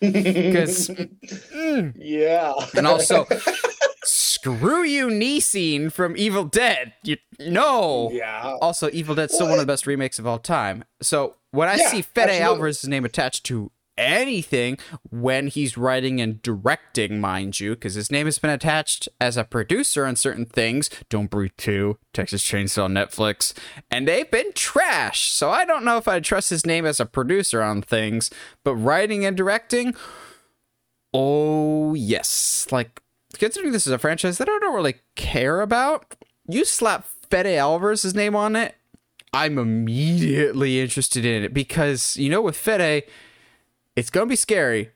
Because, mm. Yeah. and also, screw you, Neeseen from Evil Dead. You know. yeah. Also, Evil Dead's still one of the best remakes of all time. So when I Yeah, see Fede absolutely. Alvarez's name attached to anything when he's writing and directing, mind you, because his name has been attached as a producer on certain things. Don't Breathe 2, Texas Chainsaw Netflix, and they've been trash. So I don't know if I'd trust his name as a producer on things, but writing and directing, oh yes. Like, considering this is a franchise that I don't really care about, you slap Fede Alvarez's name on it, I'm immediately interested in it because, you know, with Fede, it's gonna be scary.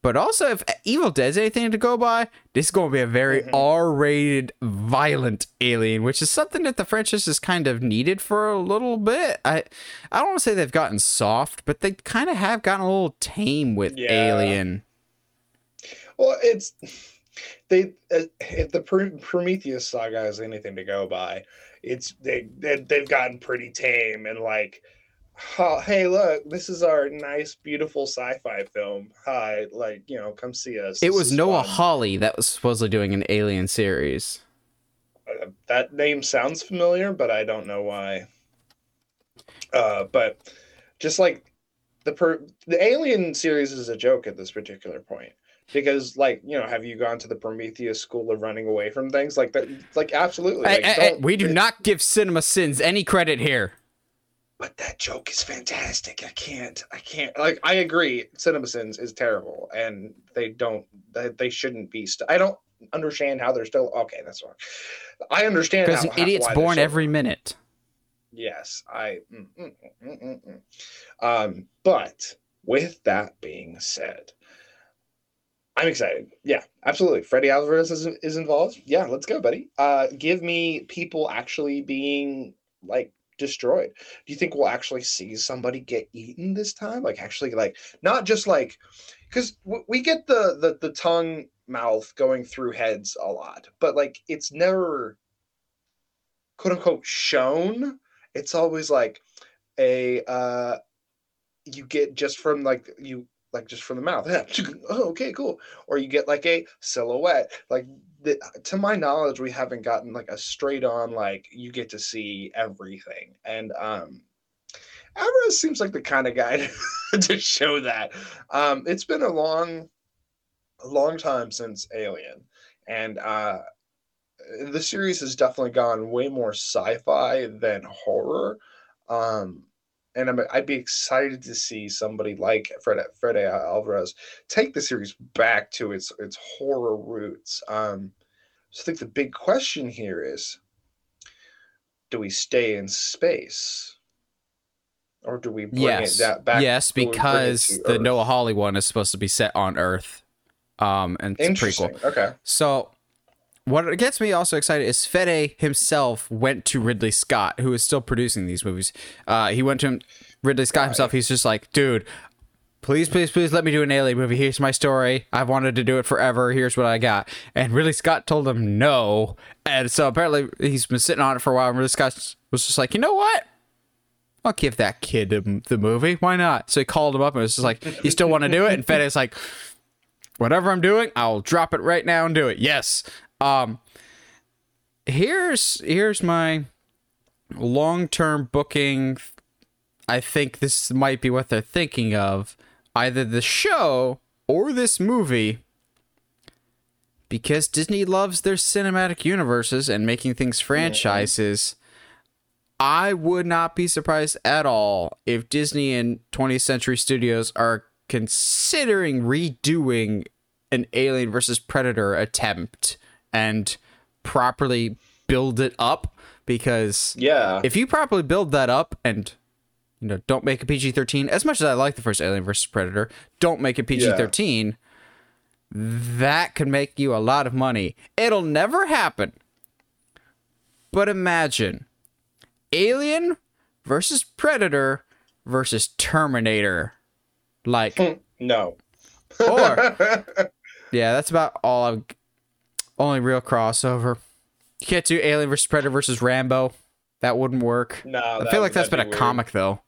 But also, if Evil Dead's anything to go by, this is gonna be a very R-rated, violent alien, which is something that the franchise has kind of needed for a little bit. I, I don't want to say they've gotten soft, but they kind of have gotten a little tame with Yeah. Alien. Well, it's they uh, if the Pr- Prometheus saga is anything to go by, it's they, they they've gotten pretty tame and like, oh, hey, look, this is our nice, beautiful sci-fi film. Hi, like you know, come see us. It This was Noah fun." Hawley that was supposedly doing an Alien series. Uh, that name sounds familiar, but I don't know why. Uh, but just like the per the Alien series is a joke at this particular point because, like, you know, have you gone to the Prometheus school of running away from things like that? Like, absolutely. Like, hey, hey, don't- we do it- not give Cinema Sins any credit here. But that joke is fantastic. I can't. I can't. Like, I agree. CinemaSins is terrible, and they don't. They, they shouldn't be. St- I don't understand how they're still. Okay, that's wrong. I understand Because how, how- idiots why born every minute. Yes, I. mm, mm, mm, mm, mm. Um, but with that being said, I'm excited. Yeah, absolutely. Freddie Alvarez is, is involved. Yeah, let's go, buddy. Uh, give me people actually being like destroyed. Do you think we'll actually see somebody get eaten this time? Like actually, like not just like because we get the the the tongue mouth going through heads a lot, but like it's never quote unquote shown it's always like a uh you get just from like you like just from the mouth. Oh okay cool. Or you get like a silhouette. Like the, to my knowledge we haven't gotten like a straight on like you get to see everything. And um Alvarez seems like the kind of guy to, show that. Um it's been a long long time since alien. And uh the series has definitely gone way more sci-fi than horror. Um and I'm, i'd be excited to see somebody like fred fred alvarez take the series back to its its horror roots. Um so i think the big question here is do we stay in space? Or do we bring yes, it that back yes, do we bring it because the? Noah Hawley one is supposed to be set on Earth, um, and it's a prequel. okay. So, what gets me also excited is Fede himself went to Ridley Scott, who is still producing these movies. Uh, he went to him, Ridley Scott himself. He's just like, dude. Please, please, please let me do an alien movie. Here's my story. I've wanted to do it forever. Here's what I got. And Ridley Scott told him no. And so apparently he's been sitting on it for a while. And Ridley Scott was just like, you know what? I'll give that kid the- the movie. Why not? So he called him up and was just like, you still want to do it? And Fede's like, whatever I'm doing, I'll drop it right now and do it. Yes. Um here's here's my long-term booking. I think this might be what they're thinking of. Either the show or this movie. Because Disney loves their cinematic universes and making things franchises. I would not be surprised at all if Disney and 20th Century Studios are considering redoing an Alien versus Predator attempt and properly build it up because yeah. if you properly build that up and you know don't make a PG-13 as much as I like the first Alien versus Predator don't make a PG-13 that could make you a lot of money. It'll never happen. But imagine Alien versus Predator versus Terminator like no. Or yeah, that's about all I've only real crossover. You can't do Alien versus Predator versus Rambo. That wouldn't work. no I feel like that's been a comic though.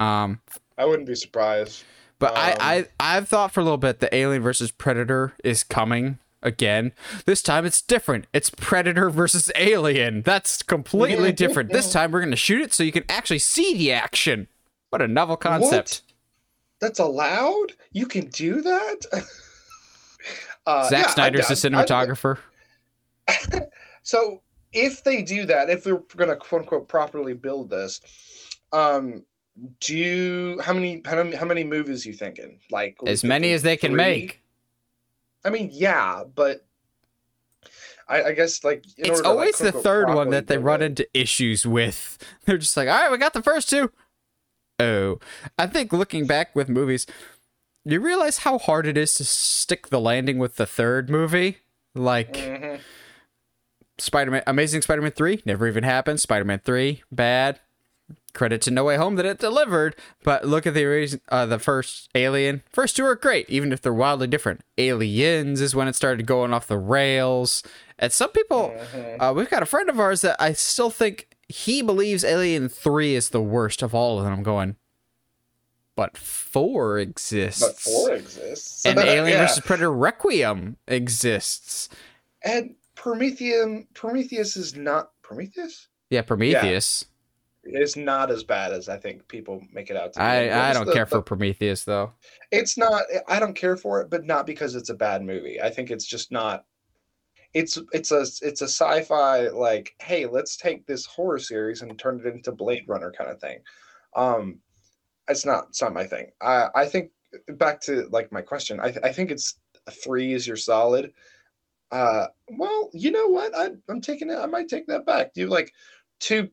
Um, I wouldn't be surprised. but Um, I, I I've thought for a little bit that Alien versus Predator is coming again. This time it's different. It's Predator versus Alien. That's completely different. This time we're gonna shoot it so you can actually see the action. What a novel concept. What? that's allowed. You can do that. uh, Zack yeah, Snyder's I- the I- I- cinematographer. so if they do that, if they're going to quote unquote properly build this, um, do you, how many how many how many movies you thinking? Like as many as they can three? make. I mean, yeah, but I, I guess like in It's order to, like, always the third one that they run it- into issues with. They're just like, all right, we got the first two. Oh, I think looking back with movies, you realize how hard it is to stick the landing with the third movie. Like Mhm. Spider-Man, Amazing Spider-Man three never even happened. Spider-Man three bad. Credit to No Way Home that it delivered, but look at the reason, uh, the first Alien. First two are great, even if they're wildly different. Aliens is when it started going off the rails. And some people, Mhm. uh, we've got a friend of ours that I still think he believes Alien 3 is the worst of all of them. I'm going, but 4 exists. But four exists. And Alien Yeah. vs. Predator Requiem exists. And Prometheus Prometheus is not Prometheus? Yeah, Prometheus. It's not as bad as I think people make it out to be. I, I don't the- care for the- Prometheus, though. it's not I don't care for it, but not because it's a bad movie. I think it's just not it's it's a it's a sci-fi like, hey, let's take this horror series and turn it into Blade Runner kind of thing. Um it's not it's not my thing. I I think back to like my question. I I think it's 3 is your solid. Uh well, you know what? I I'm taking it I might take that back. Do like two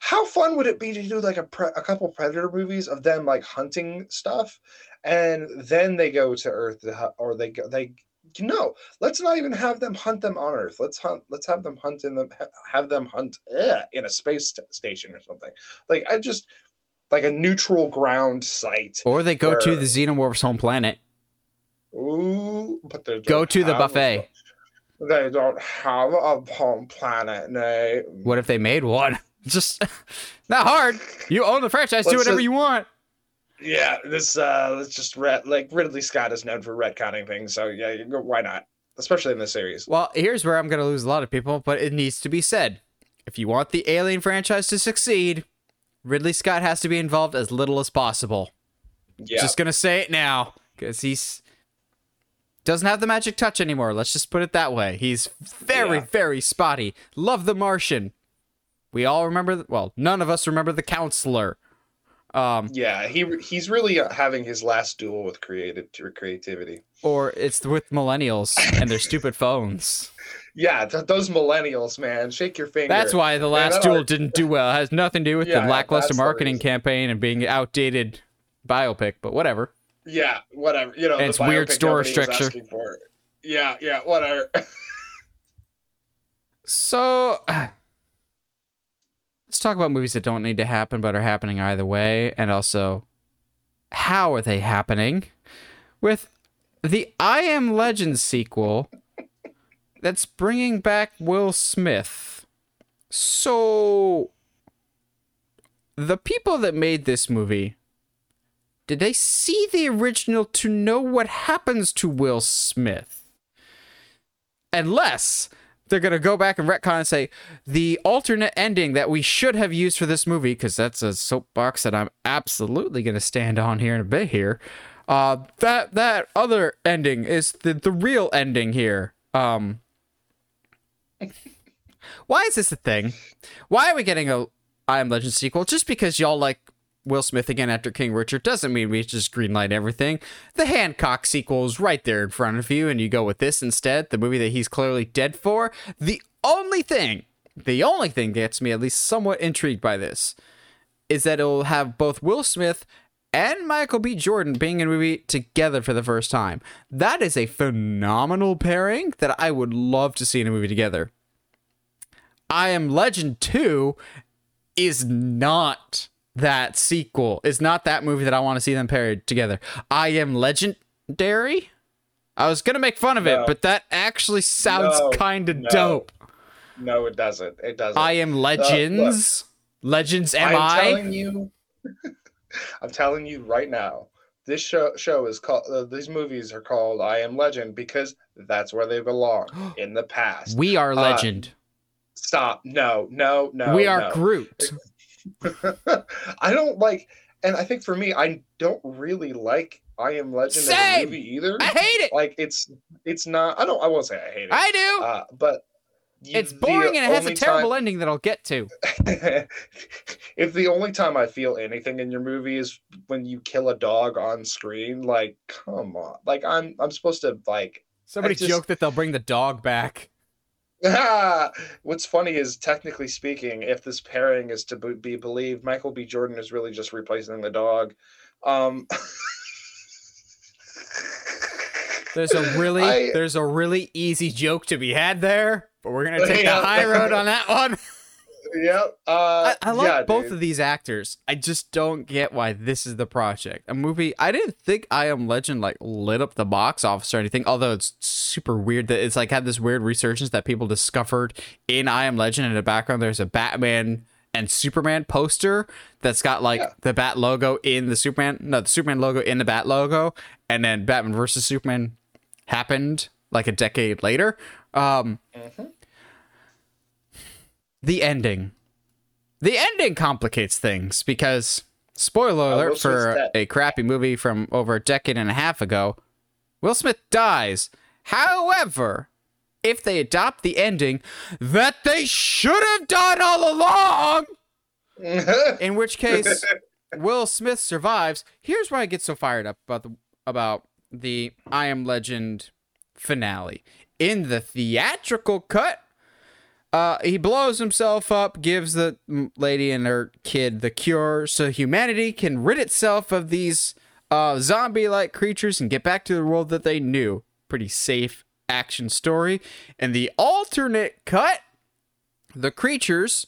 how fun would it be to do like a pre- a couple predator movies of them like hunting stuff and then they go to earth or they go they no let's not even have them hunt them on earth let's hunt let's have them hunt in them have them hunt eh, in a space st- station or something like i just like a neutral ground site Or they go to the Xenomorph's home planet. Ooh, but Go to the buffet. They don't have a home planet no What if they made one? Just not hard. You own the franchise. do Let's whatever just- you want. Yeah, this uh let's just ret- like Ridley Scott is known for retconning things, so yeah, you go, why not? Especially in this series. Well, here's where I'm going to lose a lot of people, but it needs to be said. If you want the Alien franchise to succeed, Ridley Scott has to be involved as little as possible. Yeah. Just going to say it now because he's doesn't have the magic touch anymore. Let's just put it that way. He's very Yeah. very spotty. Love The Martian. We all remember the, well, none of us remember The Counselor. Um yeah, he he's really uh, having his last duel with creative creativity. or it's with millennials and their stupid phones. Yeah, th- those millennials, man, shake your finger. That's why the last that duel didn't do well. It has nothing to do with Yeah, the lackluster marketing campaign and being outdated biopic, but whatever. Yeah, whatever. You know, it's weird store restriction. Yeah, yeah, whatever. So let's talk about movies that don't need to happen but are happening either way, and also how are they happening? With the I Am Legend sequel that's bringing back Will Smith. So the people that made this movie did they see the original to know what happens to Will Smith? Unless they're gonna go back and retcon and say the alternate ending that we should have used for this movie, because that's a soapbox that I'm absolutely gonna stand on here in a bit here. Uh, that that other ending is the the real ending here. Um, why is this a thing? Why are we getting a I Am Legend sequel? Just because y'all like Will Smith again after King Richard doesn't mean we just greenlight everything. The Hancock sequel is right there in front of you, and you go with this instead, the movie that he's clearly dead for. The only thing, the only thing gets me at least somewhat intrigued by this is that it'll have both Will Smith and Michael B. Jordan being in a movie together for the first time. That is a phenomenal pairing that I would love to see in a movie together. I Am Legend 2 is not that sequel. Is not that movie that I want to see them paired together. I Am Legendary? I was to make fun of it, but that actually sounds No, kind of no. dope. no, it doesn't. It doesn't. I Am Legends? Legends Am I'm I? telling you, I'm telling you right now. This show show is called. Uh, these movies are called "I Am Legend" because that's where they belong in the past. We are Uh, legend. Stop! No, no, no. we are no. Groot. I don't like. and I think for me, I don't really like I Am Legend as a movie either. I hate it. Like it's it's not. I don't. I won't say I hate it. I do. uh, but you- it's boring and it has a terrible ending that I'll get to. time- if the only time I feel anything in your movie is when you kill a dog on screen, like come on, like I'm I'm supposed to like. Somebody just- joked that they'll bring the dog back. What's funny is technically speaking, if this pairing is to be- be believed, Michael B. Jordan is really just replacing the dog. Um, There's a really I- there's a really easy joke to be had there, but we're gonna take Yeah. the high road on that one. Yep. Uh, I, I like yeah, both dude. of these actors. I just don't get why this is the project. A movie I didn't think I Am Legend like lit up the box office or anything. Although it's super weird that it's like had this weird resurgence that people discovered in I Am Legend. In the background, there's a Batman and Superman poster that's got like Yeah. the Bat logo in the Superman, no, the Superman logo in the Bat logo, and then Batman versus Superman happened like a decade later. Um, Mhm. The ending. The ending complicates things because spoiler Uh, alert for a crappy movie from over a decade and a half ago. Will Smith dies. However, if they adopt the ending that they should have done all along, in which case Will Smith survives. Here's why I get so fired up about the about the I Am Legend finale. In the theatrical cut, uh, he blows himself up, gives the lady and her kid the cure, so humanity can rid itself of these uh, zombie-like creatures and get back to the world that they knew. Pretty safe action story. And the alternate cut, the creatures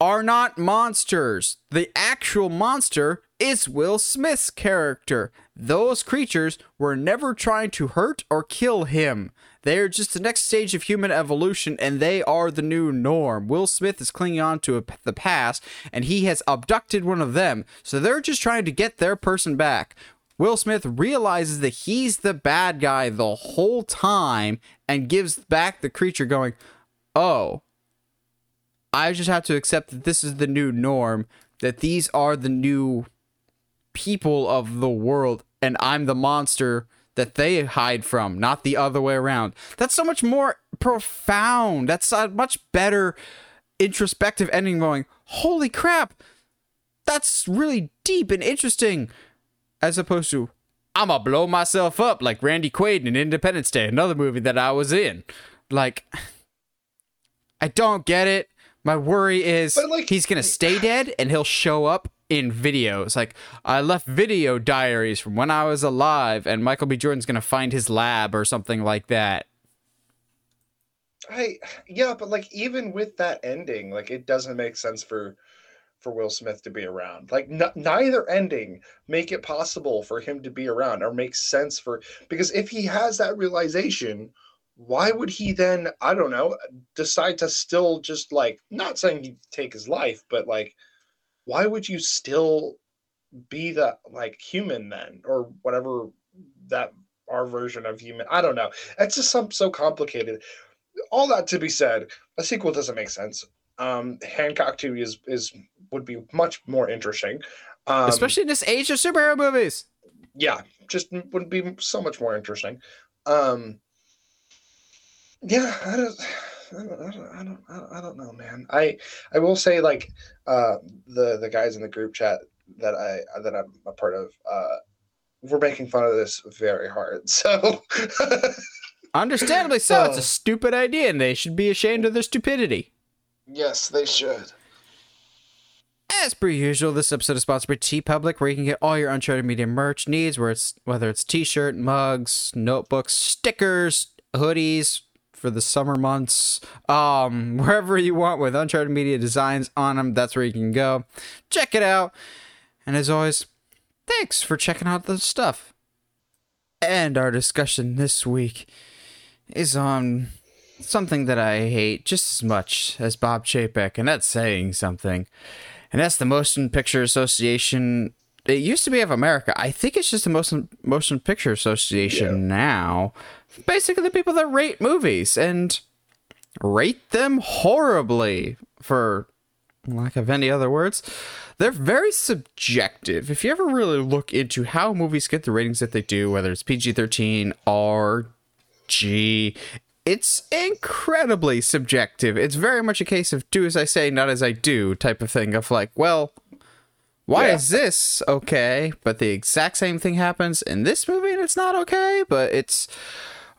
are not monsters. The actual monster is Will Smith's character. Those creatures were never trying to hurt or kill him. They are just the next stage of human evolution and they are the new norm. Will Smith is clinging on to a, the past and he has abducted one of them. So they're just trying to get their person back. Will Smith realizes that he's the bad guy the whole time and gives back the creature, going, Oh, I just have to accept that this is the new norm, that these are the new people of the world, and I'm the monster that they hide from, not the other way around. That's so much more profound. That's a much better introspective ending going, holy crap, that's really deep and interesting, as opposed to, I'm gonna blow myself up like Randy Quaid in Independence Day, another movie that I was in. Like, I don't get it. My worry is like- he's gonna stay dead and he'll show up in videos. Like I left video diaries from when I was alive, and Michael B. Jordan's gonna find his lab or something like that. I yeah, but like even with that ending, like it doesn't make sense for for Will Smith to be around. Like n- neither ending make it possible for him to be around or make sense for because if he has that realization, why would he then I don't know decide to still just like not saying he'd take his life, but like why would you still be the like human then or whatever that our version of human I don't know. It's just some so complicated all that to be said, a sequel doesn't make sense. Um, Hancock 2 is is would be much more interesting. Um, Especially in this age of superhero movies. yeah, just would be so much more interesting. Um, yeah, I don't, I don't, I don't, I don't, I don't, know, man. I I will say like uh, the the guys in the group chat that I that I'm a part of. Uh, we're making fun of this very hard. So Understandably so. It's Oh. a stupid idea, and they should be ashamed of their stupidity. yes, they should. As per usual, this episode is sponsored by TeePublic, where you can get all your Uncharted Media merch needs, where it's whether it's T-shirt, mugs, notebooks, stickers, hoodies for the summer months, um, wherever you want with Uncharted Media designs on them. That's where you can go. Check it out. And as always, thanks for checking out the stuff. And our discussion this week is on something that I hate just as much as Bob Chapek, and that's saying something and that's the Motion Picture Association. It used to be of America. I think it's just the Motion Motion Picture Association now. Basically, the people that rate movies and rate them horribly, for lack of any other words. they're very subjective. If you ever really look into how movies get the ratings that they do, whether it's PG 13, R, G, it's incredibly subjective. It's very much a case of do as I say, not as I do type of thing of like, well, why Yeah. is this okay? But the exact same thing happens in this movie and it's not okay, but it's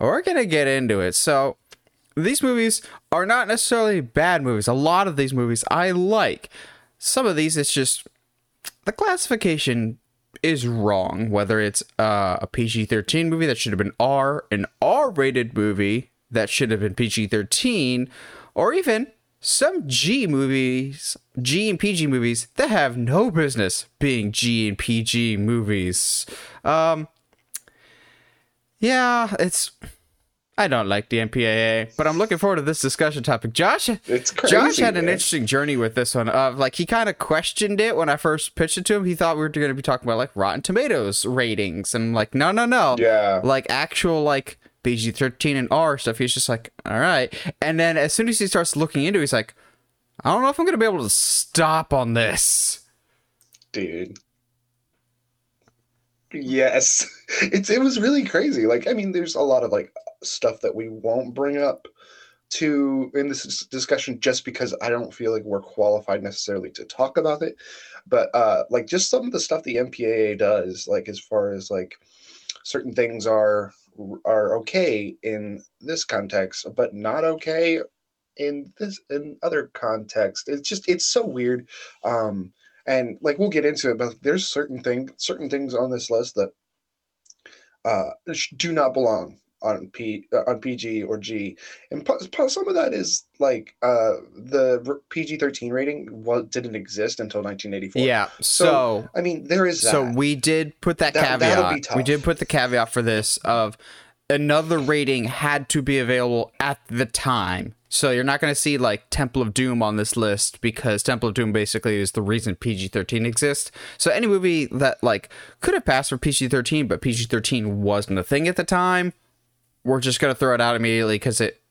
we're gonna get into it. So these movies are not necessarily bad movies. A lot of these movies I like. Some of these it's just the classification is wrong. Whether it's uh, a PG 13 movie that should have been R, an R rated movie that should have been PG 13, or even some G movies, G and PG movies that have no business being G and PG movies. Um, yeah, it's. I don't like the MPAA, but I'm looking forward to this discussion topic. Josh, It's crazy, Josh had an man. interesting journey with this one. Uh, like he kind of questioned it when I first pitched it to him. He thought we were going to be talking about like Rotten Tomatoes ratings, and I'm like, no, no, no, Yeah. like actual like PG thirteen and R stuff. He's just like, all right. And then as soon as he starts looking into, it, he's like, I don't know if I'm going to be able to stop on this. dude. Yes, it's it was really crazy. Like, I mean, there's a lot of like stuff that we won't bring up to in this discussion just because I don't feel like we're qualified necessarily to talk about it. But uh, like, just some of the stuff the MPAA does, like as far as like certain things are are okay in this context, but not okay in this in other context. It's just it's so weird. Um, and like we'll get into it but there's certain thing certain things on this list that uh do not belong on p uh, on pg or g and po- some of that is like uh the r- pg-13 rating was didn't exist until 1984 Yeah. So, i mean there is that so we did put that, That- caveat. We did put the caveat for this of another rating had to be available at the time. So you're not going to see like Temple of Doom on this list because Temple of Doom basically is the reason PG-13 exists. So any movie that like could have passed for PG-13 but PG-13 wasn't a thing at the time, we're just going to throw it out immediately cuz it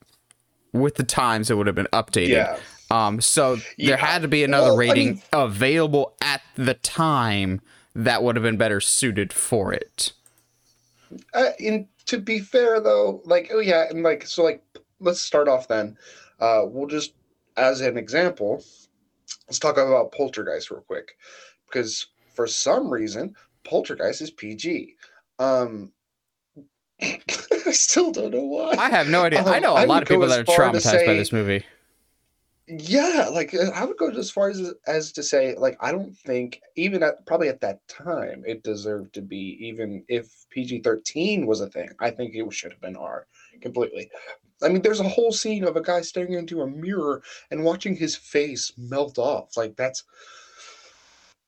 with the times it would have been updated. Yeah. Um so Yeah. there had to be another Well, I rating mean- available at the time that would have been better suited for it. uh, in to be fair though like oh yeah and like so like let's start off then uh we'll just as an example let's talk about poltergeist real quick because for some reason poltergeist is pg um i still don't know why I have no idea. I Um, know a I lot of people that are as far to traumatized by this movie. yeah like uh, i would go as far as as to say like i don't think even at probably at that time it deserved to be even if pg-13 was a thing i think it should have been r completely i mean there's a whole scene of a guy staring into a mirror and watching his face melt off like that's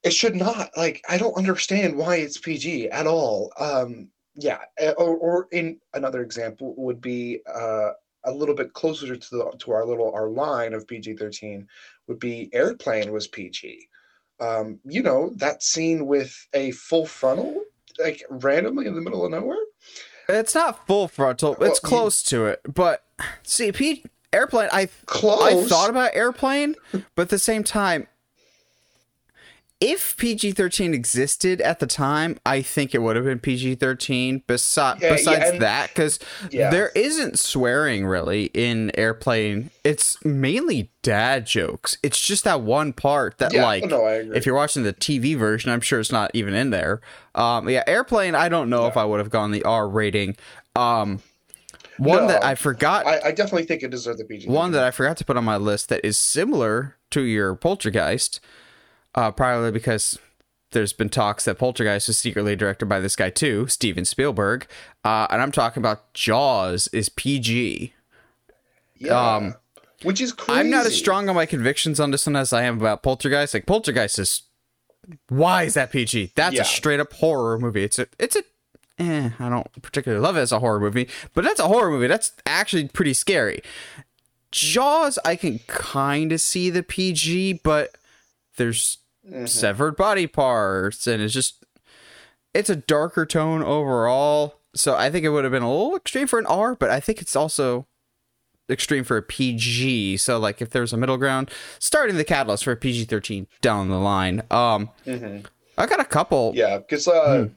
it should not like i don't understand why it's pg at all um yeah uh, or, or in another example would be uh a little bit closer to the to our little our line of PG-13 would be Airplane was PG. Um, you know, that scene with a full frontal like randomly in the middle of nowhere. It's not full frontal. Well, It's you- close to it, but see, Pete, airplane. I Close. I thought about airplane, but at the same time, if PG thirteen existed at the time, I think it would have been PG thirteen. Besi- Yeah, yeah, besides and- that, because Yeah. there isn't swearing really in airplane. It's mainly dad jokes. It's just that one part that Yeah, like no, if you're watching the TV version, I'm sure it's not even in there. Um, yeah, airplane. I don't know if I would have gone the R rating. Um, one that I forgot. I, I definitely think it deserved the PG. One that I forgot to put on my list that is similar to your Poltergeist, uh, probably because there's been talks that Poltergeist is secretly directed by this guy too, Steven Spielberg, uh, and I'm talking about Jaws is PG. yeah. um, which is crazy. I'm not as strong on my convictions on this one as I am about Poltergeist. Like Poltergeist is, why is that PG? That's Yeah. a straight up horror movie. It's a, it's a, eh, I don't particularly love it as a horror movie, but that's a horror movie. That's actually pretty scary. Jaws, I can kind of see the PG, but there's Mhm. severed body parts, and it's just, it's a darker tone overall. So I think it would have been a little extreme for an R, but I think it's also extreme for a PG. So like if there's a middle ground, starting the catalyst for a PG thirteen down the line. Um, Mhm. I got a couple. Yeah, because uh,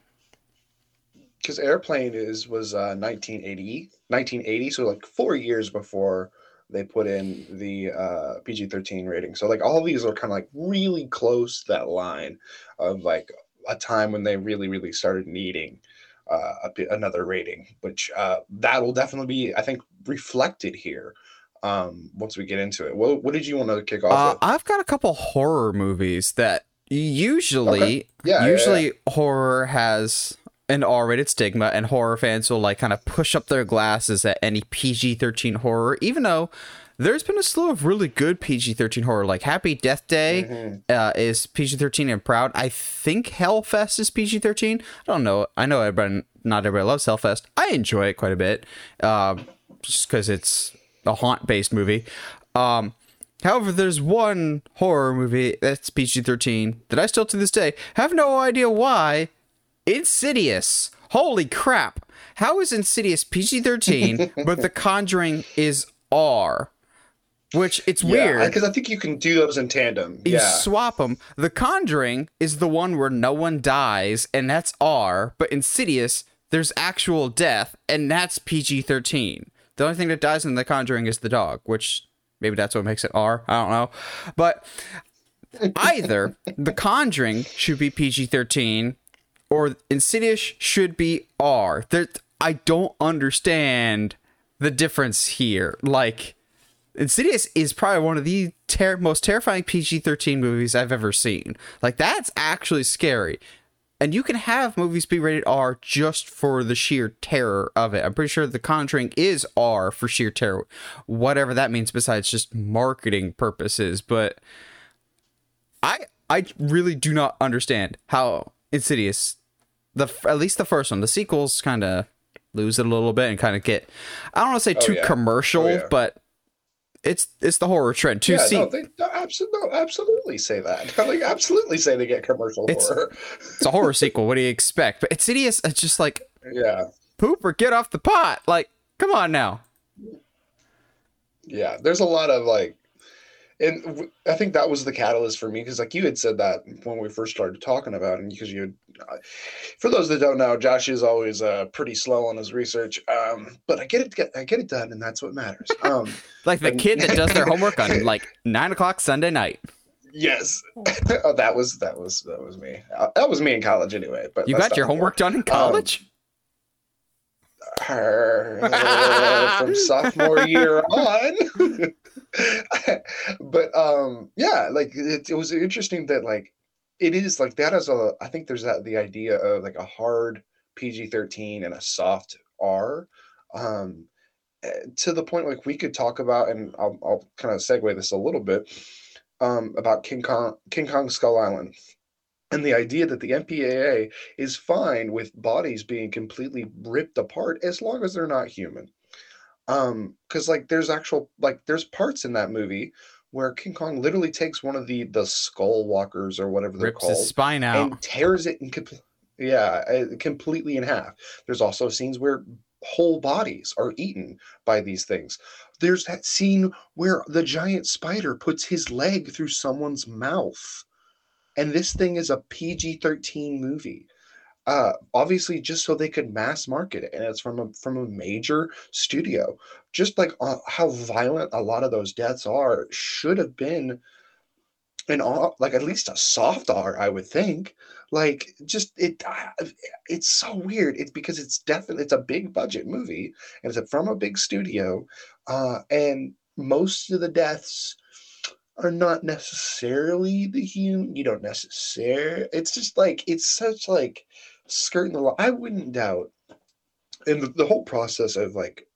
because Airplane is was uh, 1980, 1980, so like four years before they put in the uh, PG thirteen rating. So like all these are kind of like really close to that line of like a time when they really really started needing uh, a, another rating, which uh, that will definitely be I think reflected here. Um, once we get into it, what, what did you want to kick off Uh? I've got a couple horror movies that usually, Yeah, yeah, usually horror has an R-rated stigma, and horror fans will like kind of push up their glasses at any PG-13 horror, even though there's been a slew of really good PG-13 horror, like Happy Death Day Mhm. uh, is PG-13 and proud. I think Hellfest is PG-13. I don't know. I know everybody, not everybody loves Hellfest. I enjoy it quite a bit, uh, just because it's a haunt-based movie. Um, however, there's one horror movie that's PG-13 that I still to this day have no idea why. Insidious. Holy crap! How is Insidious PG-13 but The Conjuring is R? Which it's weird. because I think you can do those in tandem. You yeah, swap them. The Conjuring is the one where no one dies, and that's R. But Insidious, there's actual death, and that's PG 13. The only thing that dies in The Conjuring is the dog, which maybe that's what makes it R. I don't know. But either The Conjuring should be PG 13 or Insidious should be R. There, I don't understand the difference here. Like, Insidious is probably one of the ter- most terrifying PG 13 movies I've ever seen. Like, that's actually scary. And you can have movies be rated R just for the sheer terror of it. I'm pretty sure The Conjuring is R for sheer terror, whatever that means besides just marketing purposes. But I I really do not understand how Insidious, the at least the first one, the sequels kind of lose it a little bit and kind of get I don't want to say oh, too yeah. commercial, Oh, yeah. but it's it's the horror trend. To yeah, see no, they no, absolutely, no, absolutely say that. like, absolutely say they get commercial It's- horror. it's a horror sequel. What do you expect? But it's Insidious, it's just like Yeah, poop or get off the pot. Like, come on now. yeah. There's a lot of like, and w- I think that was the catalyst for me because, like, you had said that when we first started talking about it, because you, had, uh, for those that don't know, Josh is always uh, pretty slow on his research. Um, but I get it, get, I get it done, and that's what matters. Um, Like the And- kid that does their homework on like nine o'clock Sunday night. yes, oh, that was that was that was me. Uh, that was me in college anyway. But You got your homework done in college? her from sophomore year on. but um yeah, like it, it was interesting that like it is like that as a I think there's that the idea of like a hard PG-13 and a soft R. Um eh, to the point like we could talk about and I'll, I'll kind of segue this a little bit um about King Kong King Kong Skull Island and the idea that the MPAA is fine with bodies being completely ripped apart as long as they're not human. Um, because like there's actual like there's parts in that movie where King Kong literally takes one of the the skull walkers or whatever they're Rips called his spine out. and tears it in compl- yeah uh, completely in half. There's also scenes where whole bodies are eaten by these things. There's that scene where the giant spider puts his leg through someone's mouth and this thing is a PG-13 movie. Uh, obviously, just so they could mass market it, and it's from a from a major studio. Just like uh, how violent a lot of those deaths are, should have been an like at least a soft R, I would think. Like, just it, uh, it's so weird. It's because it's definitely it's a big budget movie, and it's from a big studio, uh, and most of the deaths are not necessarily the human. You don't necessarily. It's just like it's such like skirting the law. I wouldn't doubt, and the, the whole process of like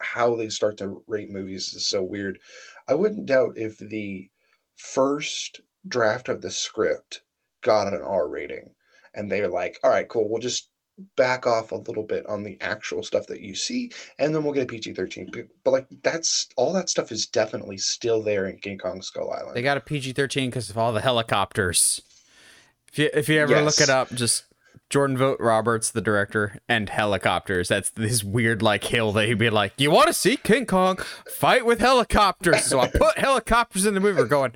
how they start to rate movies is so weird. I wouldn't doubt if the first draft of the script got an R rating, and they're like, "All right, cool. We'll just." back off a little bit on the actual stuff that you see and then we'll get a PG-13 but, but like that's all that stuff is definitely still there in King Kong Skull Island They got a PG thirteen because of all the helicopters. If you if you ever look it up, just Jordan Vogt-Roberts, the director, and helicopters. That's this weird like hill that he'd be like, "You want to see King Kong fight with helicopters?" So I put helicopters in the movie. We're going.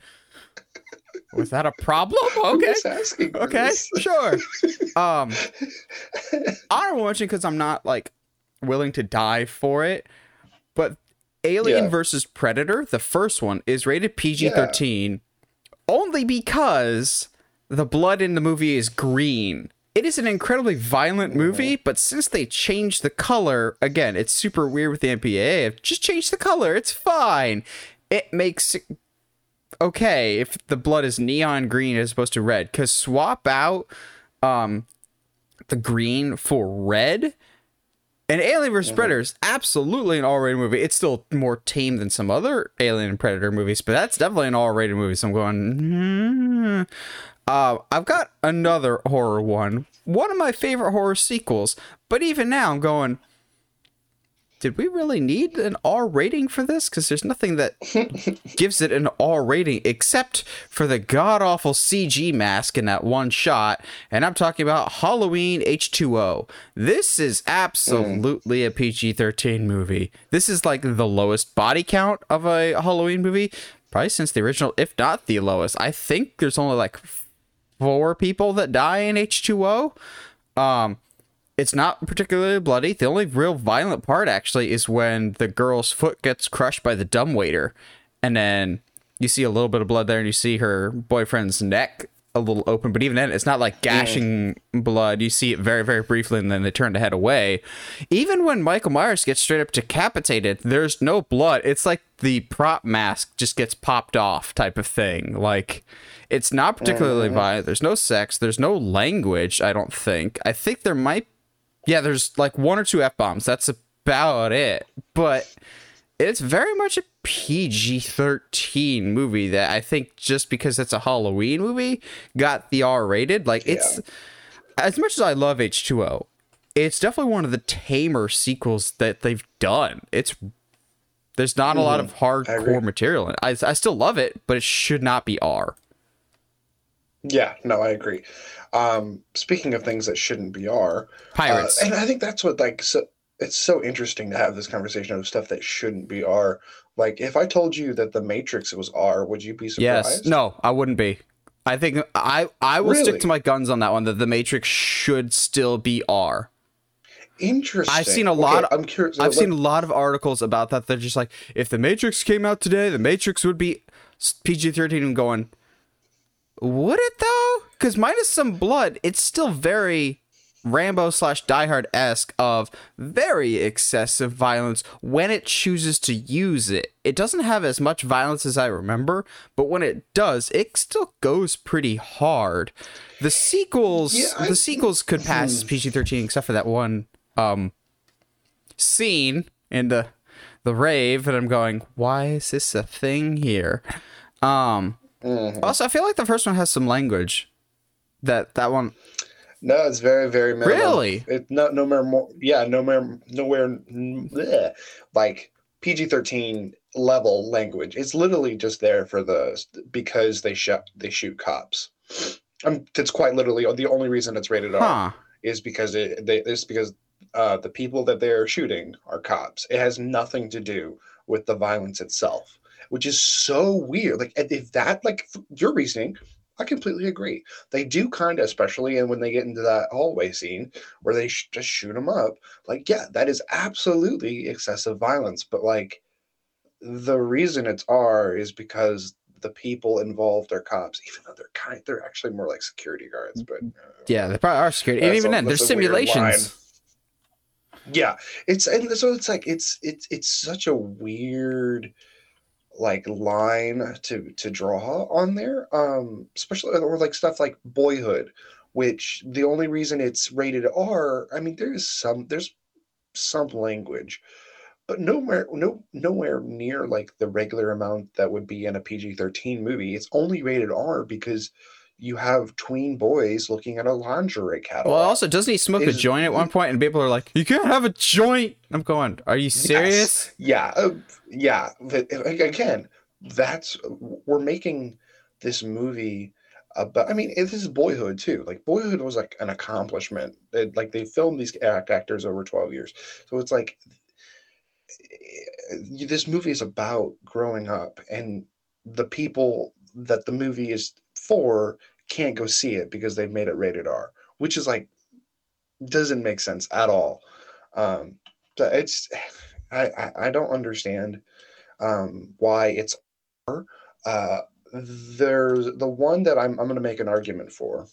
Was that a problem? Okay. Okay. Sure. Um, honorable mention because I'm not like willing to die for it, but Alien Yeah. versus Predator, the first one, is rated PG-13 only because the blood in the movie is green. It is an incredibly violent movie, but since they changed the color, again, it's super weird with the MPAA. Just change the color, it's fine. It makes it okay if the blood is neon green as opposed to red. Cause swap out um the green for red. And Alien vs. Predator is absolutely an R-rated movie. It's still more tame than some other Alien and Predator movies, but that's definitely an R-rated movie. So I'm going. "Hmm." Uh, I've got another horror one. One of my favorite horror sequels, but even now I'm going. Did we really need an R rating for this? Because there's nothing that gives it an R rating except for the god awful CG mask in that one shot. And I'm talking about Halloween H2O. This is absolutely a PG 13 movie. This is like the lowest body count of a Halloween movie, probably since the original, if not the lowest. I think there's only like four people that die in H2O. Um, it's not particularly bloody. The only real violent part actually is when the girl's foot gets crushed by the dumbwaiter, and then you see a little bit of blood there, and you see her boyfriend's neck a little open. But even then, it's not like gashing blood. You see it very, very briefly, and then they turn to head away. Even when Michael Myers gets straight up decapitated, there's no blood. It's like the prop mask just gets popped off, type of thing. Like. It's not particularly violent. There's no sex. There's no language, I don't think. I think there might yeah, there's like one or two F bombs. That's about it. But it's very much a PG 13 movie that I think just because it's a Halloween movie got the R rated. Like, it's as much as I love H2O, it's definitely one of the tamer sequels that they've done. It's there's not a lot of Mm-hmm. hardcore material in it. I, I still love it, but it should not be R. Yeah, no, I agree. Um, speaking of things that shouldn't be R, Pirates. Uh, and I think that's what like so it's so interesting to have this conversation of stuff that shouldn't be R. Like if I told you that the Matrix was R, would you be surprised? Yes. No, I wouldn't be. I think I I will stick to my guns on that one. That the Matrix should still be R. Interesting. I've seen a lot Okay, I'm curious. I've like- seen a lot of articles about that. They're just like, if the Matrix came out today, the Matrix would be PG thirteen. And going, would it though? Because minus some blood, it's still very Rambo slash Die Hard esque of very excessive violence when it chooses to use it. It doesn't have as much violence as I remember, but when it does, it still goes pretty hard. The sequels, Yeah, I- the sequels could pass as PG thirteen, except for that one um scene in the the rave, and I'm going, why is this a thing here? Um. Mhm. Also, I feel like the first one has some language. That that one. No, it's very, very minimal. Really? It no nowhere more. Yeah, nowhere, nowhere. bleh. Like PG thirteen level language. It's literally just there for the because they shoot they shoot cops. Um, that's quite literally the only reason it's rated R Huh. is because it they it's because uh, the people that they're shooting are cops. It has nothing to do with the violence itself, which is so weird. Like if that like your reasoning, I completely agree. They do kind of, especially and when they get into that hallway scene where they sh- just shoot them up. Like yeah, that is absolutely excessive violence. But like the reason it's R is because the people involved are cops, even though they're kind, they're actually more like security guards. But uh, Yeah, they probably are security. And even a- then, there's simulations. yeah it's and so it's like it's it's it's such a weird like line to to draw on there um especially or like stuff like boyhood which the only reason it's rated r i mean there is some there's some language but nowhere no nowhere near like the regular amount that would be in a pg-13 movie. It's only rated r because you have tween boys looking at a lingerie catalog Well, also, doesn't he smoke a Is- joint at one point? And people are like, "You can't have a joint." I'm going, "Are you serious?" Yeah, uh, yeah. But again, that's we're making this movie about. I mean, this is Boyhood too. Like Boyhood was like an accomplishment. It, like they filmed these act actors over twelve years, so it's like this movie is about growing up, and the people that the movie is for can't go see it because they've made it rated R, which is like doesn't make sense at all. Um, but it's I, I, I don't understand um, why it's uh, there's the one that I'm I'm going to make an argument for,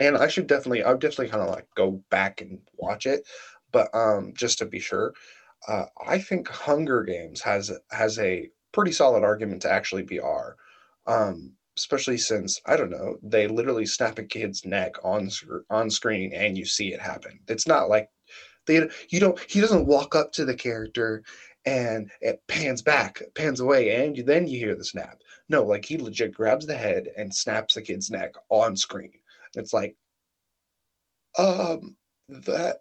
and I should definitely I'll definitely kind of like go back and watch it, but um, just to be sure, uh, I think Hunger Games has has a pretty solid argument to actually be R. Um, especially since I don't know, they literally snap a kid's neck on on screen and you see it happen. It's not like they you don't he doesn't walk up to the character and it pans back, pans away, and then you hear the snap. No, like he legit grabs the head and snaps the kid's neck on screen. It's like, um, that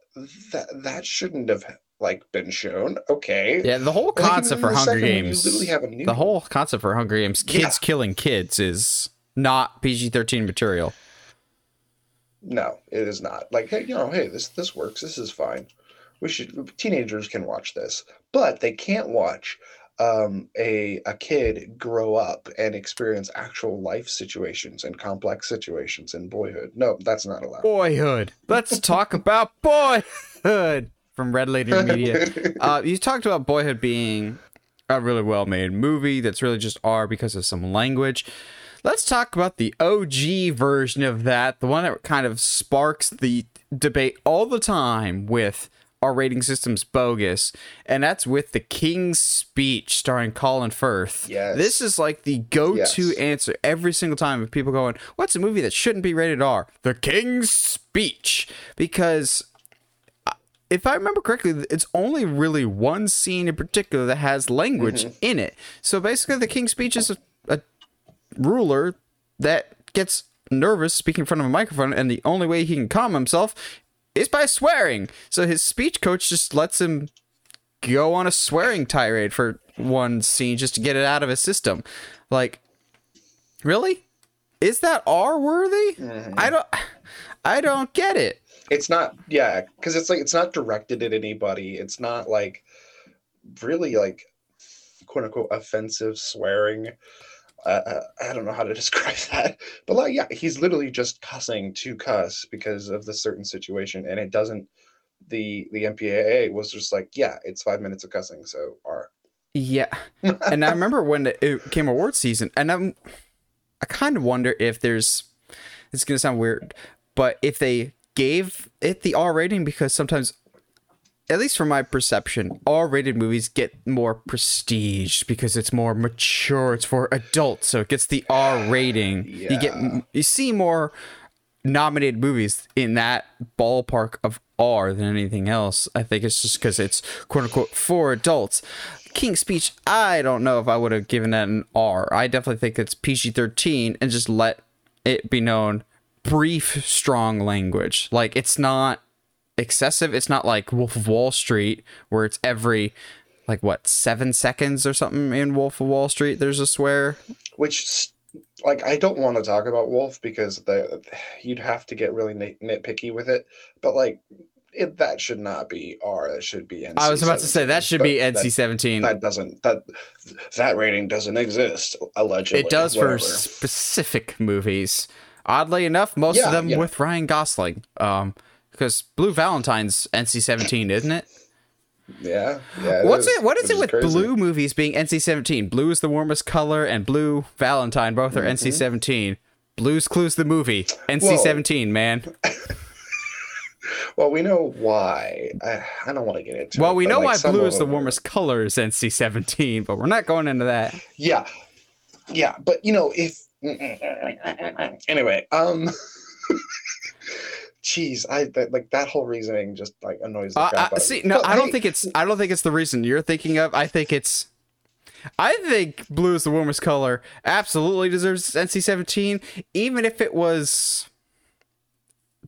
that that shouldn't have like been shown. Okay. Yeah, the whole concept like, for Hunger Games, the whole concept for Hunger Games, kids yeah. killing kids, is not PG thirteen material. No, it is not. Like, hey, you know, hey, this this works. This is fine. We should teenagers can watch this, but they can't watch um, a a kid grow up and experience actual life situations and complex situations in boyhood. No, that's not allowed. Boyhood. Let's talk about boyhood from Red Lady Media. uh, you talked about Boyhood being a really well made movie that's really just R because of some language. Let's talk about the OG version of that, the one that kind of sparks the debate all the time with our rating system's bogus, and that's with the King's Speech starring Colin Firth. Yes. This is like the go-to yes. answer every single time of people going, "What's a movie that shouldn't be rated R?" The King's Speech, because if I remember correctly, it's only really one scene in particular that has language mm-hmm. in it. So basically, the king's speech is a, a, ruler that gets nervous speaking in front of a microphone, and the only way he can calm himself is by swearing. So his speech coach just lets him go on a swearing tirade for one scene just to get it out of his system. Like, really? Is that R worthy? Mm-hmm. I don't. I don't get it it's not yeah because it's like it's not directed at anybody. It's not like really like quote unquote offensive swearing. Uh, i don't know how to describe that. But like yeah he's literally just cussing to cuss because of the certain situation and it doesn't the the mpaa was just like yeah it's five minutes of cussing so r yeah. And i remember when it came award season and i'm i kind of wonder if there's it's gonna sound weird but if they gave it the R rating because sometimes at least from my perception, R-rated movies get more prestige because it's more mature. It's for adults, so it gets the R rating. Yeah. You get you see more nominated movies in that ballpark of R than anything else. I think it's just because it's quote unquote for adults. King's Speech, I don't know if I would have given that an R. I definitely think it's PG thirteen and just let it be known brief, strong language. Like it's not excessive. It's not like Wolf of Wall Street where it's every like what seven seconds or something in Wolf of Wall Street. There's a swear. Which like I don't want to talk about Wolf because the you'd have to get really nit- nitpicky with it. But like it, that should not be R. That should be NC. I was about to say that should be NC seventeen. That, that, doesn't that that rating doesn't exist allegedly. It does whatever. for specific movies. Oddly enough, most yeah, of them yeah. with Ryan Gosling. Um, because Blue Valentine's NC-17, isn't it? Yeah. yeah it What's is, it? What is it with crazy. blue movies being NC-17? Blue is the warmest color, and Blue Valentine both are mm-hmm. NC-17. Blue's Clues the movie NC-17, man. well, we know why. I, I don't want to get into. Well, it, we know like why blue is the warmest color is NC-17, but we're not going into that. Yeah, yeah, but you know if anyway, um, jeez, I that, like that whole reasoning just like annoys the crap uh, See, no, but, I don't think it's. I don't think it's the reason you're thinking of. I think it's. I think blue is the warmest color. Absolutely deserves NC-17, even if it was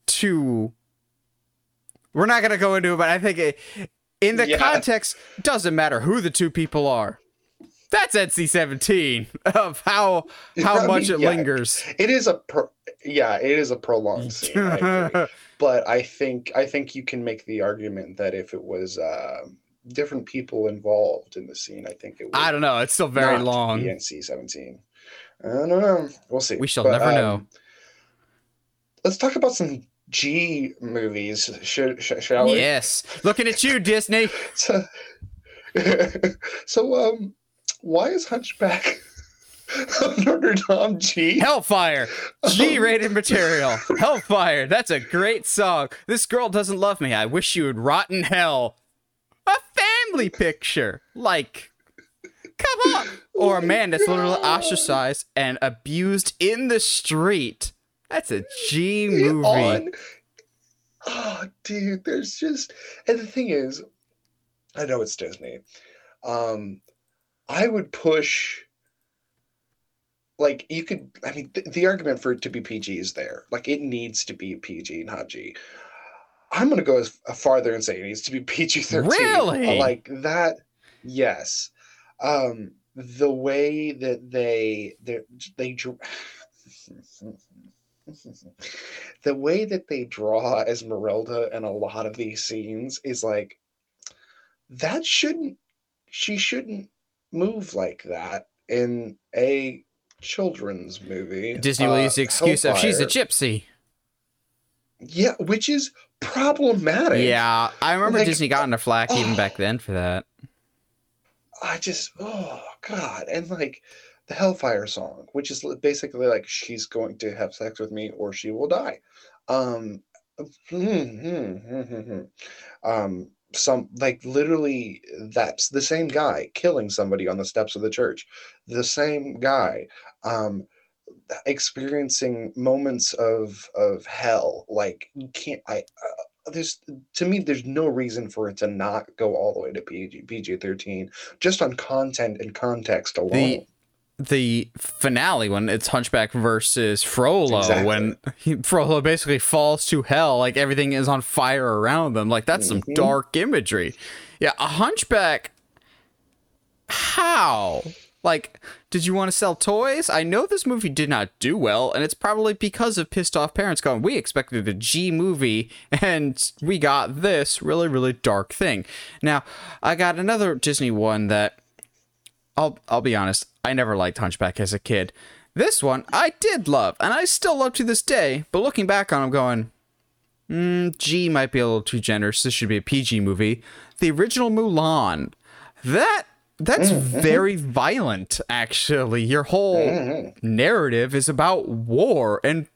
too. We're not gonna go into it, but I think it, in the yeah. context, doesn't matter who the two people are. That's NC seventeen of how how I much mean, it yeah. lingers. It is a pro- yeah, it is a prolonged scene. I but I think I think you can make the argument that if it was uh, different people involved in the scene, I think it would I don't know. It's still very long. NC seventeen. I don't know. We'll see. We shall But, never um, know. Let's talk about some G movies. Should, sh- shall we? Yes, looking at you, Disney. So, so um, why is Hunchback of Notre Dame G? Hellfire, G-rated material. Hellfire. That's a great song. This girl doesn't love me. I wish you would rot in hell. A family picture, like. Come on. Or a man that's literally ostracized and abused in the street. That's a G movie. on. Oh, dude, there's just and the thing is, I know it's Disney. Um, I would push like you could. I mean, th- the argument for it to be PG is there. Like it needs to be PG, not G. I'm gonna go as farther and say it needs to be PG thirteen. Really? Like that? Yes. Um, the way that they they they the way that they draw Esmeralda in a lot of these scenes is like that shouldn't she shouldn't move like that in a children's movie. Disney will Uh, use the excuse of she's a gypsy. yeah, which is problematic. Yeah, I remember Like, Disney got into flack even oh. back then for that. I just oh god, and like the Hellfire song, which is basically like she's going to have sex with me or she will die. Um, um, some like literally that's the same guy killing somebody on the steps of the church, the same guy, um, experiencing moments of of hell. Like you can't I. Uh, there's to me there's no reason for it to not go all the way to PG PG thirteen just on content and context alone. The finale when it's Hunchback versus Frollo, Exactly. when he, Frollo basically falls to hell, like everything is on fire around them. Like that's some Mhm. dark imagery. Yeah, a Hunchback. How? Like, did you want to sell toys? I know this movie did not do well, and it's probably because of pissed off parents going, We expected a G movie, and we got this really, really dark thing. Now, I got another Disney one that I'll I'll be honest, I never liked Hunchback as a kid. This one I did love, and I still love to this day. But looking back on, I'm going, mm, G might be a little too generous. This should be a PG movie. The original Mulan, that that's very violent. Actually, your whole narrative is about war and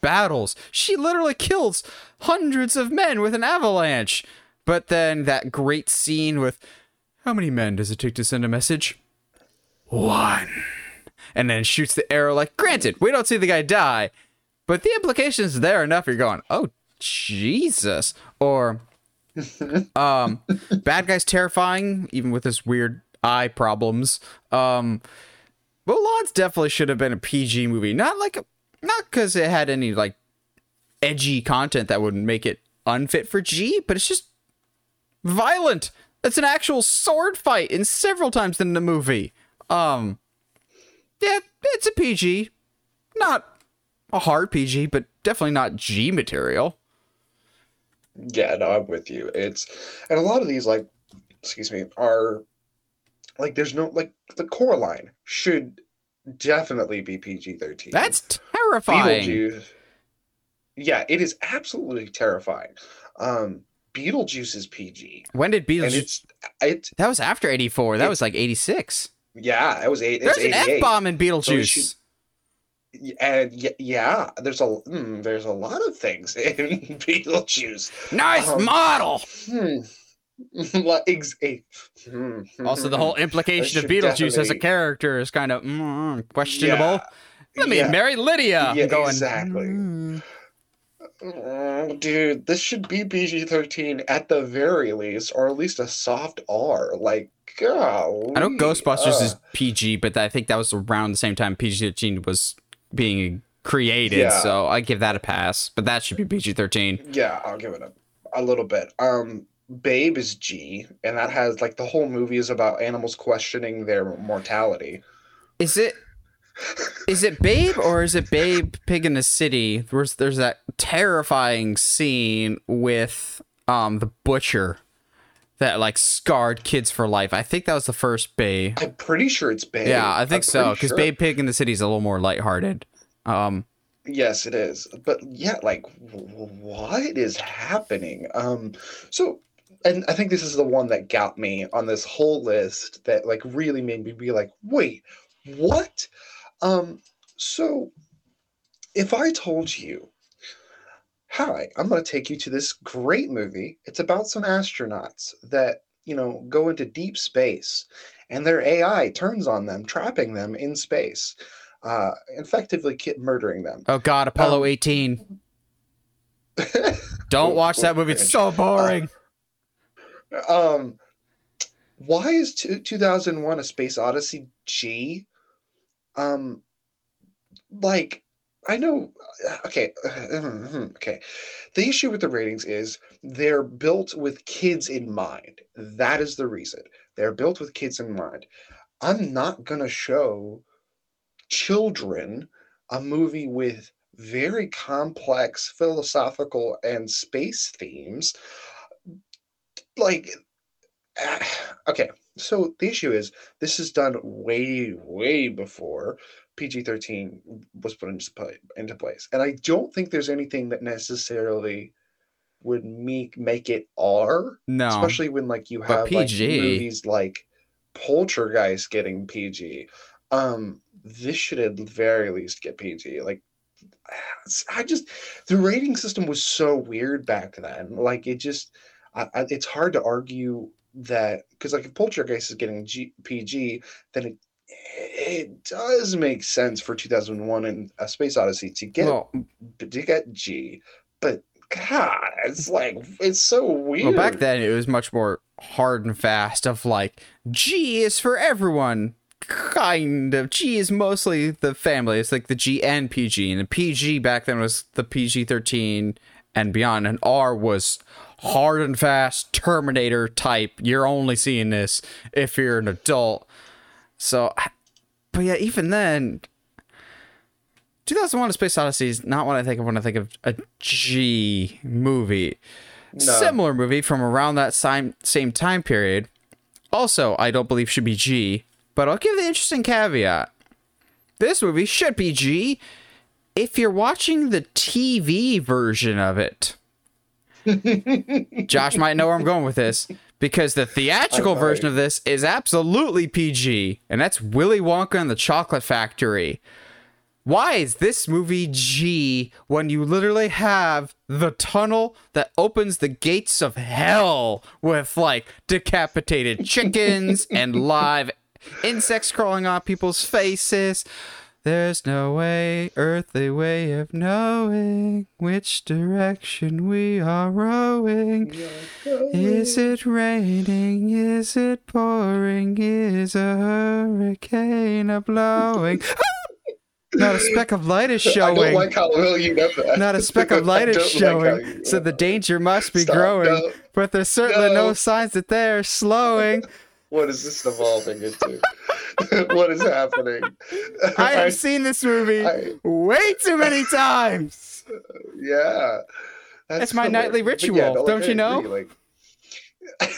battles. She literally kills hundreds of men with an avalanche. But then that great scene with how many men does it take to send a message? One. And then shoots the arrow like, granted, we don't see the guy die, but the implications there enough. You're going, oh, Jesus. Or, um, bad guy's terrifying, even with his weird eye problems. Um, Mulan's definitely should have been a PG movie. Not like, a, not because it had any like edgy content that would make it unfit for G, but it's just violent. It's an actual sword fight in several times in the movie. Um, yeah, it's a PG, not a hard PG, but definitely not G material. Yeah, no, I'm with you. It's and a lot of these like excuse me are like there's no like the core line should definitely be PG-13. That's terrifying. Beetlejuice. Yeah, it is absolutely terrifying. Um Beetlejuice is PG. When did And Beetlejuice? it's it That was after '84. That it- was like '86. Yeah, it was eight There's an F bomb in Beetlejuice. should- And yeah, there's a mm, there's a lot of things in Beetlejuice. nice um, model. Hmm. Eh, hmm, Also, the whole implication of Beetlejuice as a character is kind of mm, questionable. Yeah, Let me yeah. marry Lydia. Yeah, going, exactly. "Mm." Mm, Dude, this should be PG 13 at the very least, or at least a soft R. Like, golly. I know Ghostbusters uh, is PG, but I think that was around the same time PG-13 was being created, Yeah. so I give that a pass. But that should be PG-13. Yeah, I'll give it a, a little bit. Um, Babe is G, and that has like the whole movie is about animals questioning their mortality. Is it is it Babe or is it Babe Pig in the City? There's there's that terrifying scene with um the butcher that like scarred kids for life. I think that was the first Babe. I'm pretty sure it's Babe. Yeah, I think I'm so because sure. Babe Pig in the City is a little more lighthearted. Um, Yes, it is. But yeah, like what is happening? Um so and I think this is the one that got me on this whole list that like really made me be like, "Wait, what?" Um so if I told you, "Hi, I'm going to take you to this great movie. It's about some astronauts that, you know, go into deep space and their AI turns on them, trapping them in space." Uh, effectively murdering them. oh God, Apollo Um, 18. Don't watch that movie. It's so boring. um why is two, 2001 a space odyssey g um like i know okay okay. The issue with the ratings is they're built with kids in mind. That is the reason. They're built with kids in mind. I'm not to show children a movie with very complex philosophical and space themes. Like okay so the issue is this is done way way before pg-13 was put into, play, into place and i don't think there's anything that necessarily would make make it r No. especially when like you have like PG. movies like poltergeist getting pg um this should at the very least get pg like i just the rating system was so weird back then like it just I, I, it's hard to argue that because like if Poltergeist is getting G, PG, then it it does make sense for 2001 and A Space Odyssey to get well, to get G, but God, it's like it's so weird. well, back then it was much more hard and fast. Of like, G is for everyone. Kind of. G is mostly the family. It's like the G and PG, and the PG back then was the PG thirteen and beyond, and R was hard and fast Terminator type. You're only seeing this if you're an adult. So, but yeah, even then, 2001: A Space Odyssey is not what I think of when I think of a G movie. No. Similar movie from around that same same time period. Also, I don't believe should be G, but I'll give the interesting caveat. This movie should be G if you're watching the TV version of it. Josh might know where I'm going with this because the theatrical version of this is absolutely PG, and that's Willy Wonka and the Chocolate Factory. Why is this movie G when you literally have the tunnel that opens the gates of hell with like decapitated chickens and live insects crawling on people's faces? There's no way, earthly way of knowing which direction we are rowing. Is it raining? Is it pouring? Is a hurricane a blowing? Not a speck of light is I don't showing. like how well you know that. Not a speck of light is don't like showing. so the danger must be Stop, growing. no. But there's certainly no No. signs that they're slowing. What is this evolving into? what is happening? I have seen this movie I- way too many times. yeah. That's It's my hilarious. nightly ritual, no, like, don't I you know? agree, Like,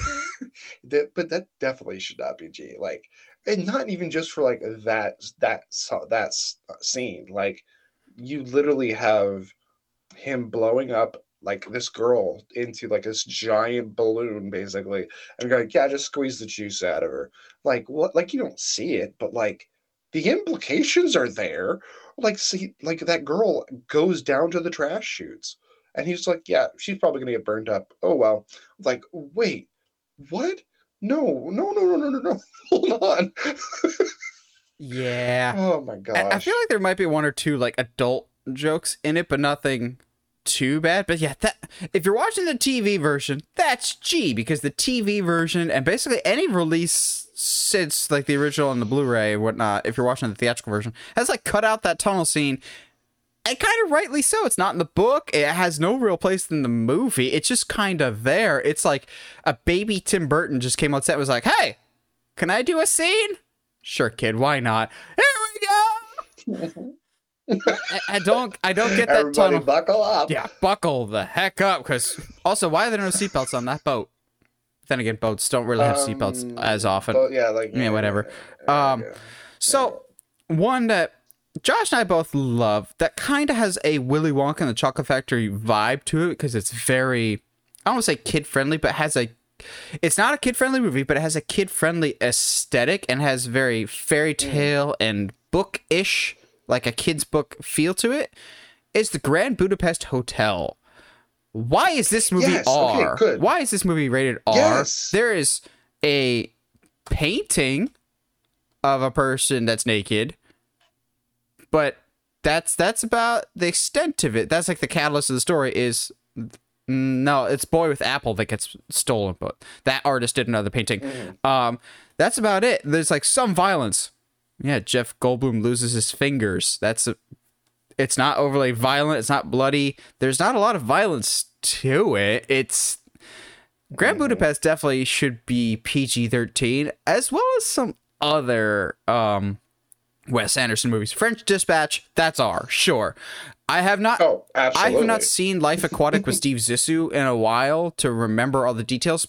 that, but that definitely should not be G. Like, and not even just for like that that that uh, scene. Like, you literally have him blowing up like this girl into like this giant balloon, basically, and go, yeah, just squeeze the juice out of her. Like, what? Like, you don't see it, but like. The implications are there. Like, see, like that girl goes down to the trash chutes. And he's like, yeah, she's probably gonna get burned up. Oh well. Like, wait, what? No, no, no, no, no, no, no. Hold on. Yeah. oh my gosh. I, I feel like there might be one or two like adult jokes in it, but nothing too bad. But yeah, that if you're watching the TV version, that's G because the TV version and basically any release since like the original and the Blu-ray and whatnot, if you're watching the theatrical version, has like cut out that tunnel scene and kind of rightly so. It's not in the book. It has no real place in the movie. It's just kind of there. It's like a baby Tim Burton just came on set was like, "Hey, can I do a scene?" Sure, kid. Why not? Here we go. I, I don't. I don't get that Everybody tunnel. buckle up. Yeah, buckle the heck up. Because also, why are there no seatbelts on that boat? Then again, boats don't really have seatbelts Um, as often. But yeah, like Yeah, whatever. yeah, Um, yeah. So, one that Josh and I both love that kind of has a Willy Wonka and the Chocolate Factory vibe to it because it's very, I don't want to say kid friendly, but has a, it's not a kid friendly movie, but it has a kid friendly aesthetic and has very fairy tale and book ish, like a kid's book feel to it. Is the Grand Budapest Hotel. Why is this movie Yes, okay, R? good. Why is this movie rated R? Yes. There is a painting of a person that's naked, but that's that's about the extent of it. That's like the catalyst of the story is no, it's Boy with Apple that gets stolen, but that artist did another painting. Um, that's about it. There's like some violence. Yeah, Jeff Goldblum loses his fingers. That's a, it's not overly violent. It's not bloody. There's not a lot of violence to it. It's Grand Budapest definitely should be PG 13, as well as some other um, Wes Anderson movies. French Dispatch, that's R, sure. I have not. Oh, I have not seen Life Aquatic with Steve Zissou in a while to remember all the details,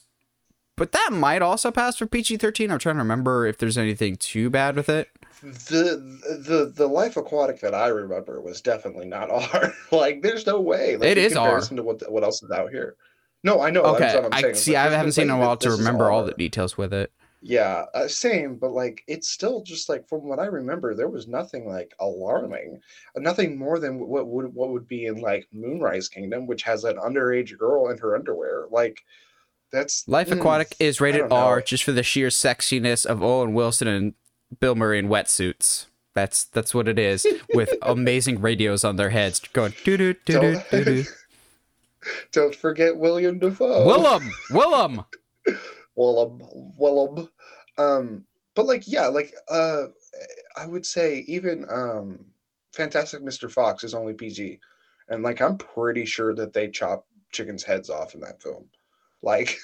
but that might also pass for PG 13. I'm trying to remember if there's anything too bad with it. The the the life aquatic that I remember was definitely not R. like, there's no way. Like, It R. comparison to what what else is out here. No, I know. Okay, that's what I'm I saying. see. Like, I haven't seen in a while to remember all the details with it. Yeah, uh, same, but like it's still just like from what I remember, there was nothing like alarming, nothing more than what would what would be in like Moonrise Kingdom, which has an underage girl in her underwear. Like that's Life mm, Aquatic is rated. R just for the sheer sexiness of Owen Wilson and Bill Murray in wetsuits. That's that's what it is, with amazing radios on their heads going doo doo doo doo doo doo. Don't forget William Defoe. Willem, Willem. Willem, Willem. Um, but like, yeah, like, uh, I would say even um, Fantastic Mr. Fox is only PG, and like, I'm pretty sure that they chop chickens' heads off in that film. Like,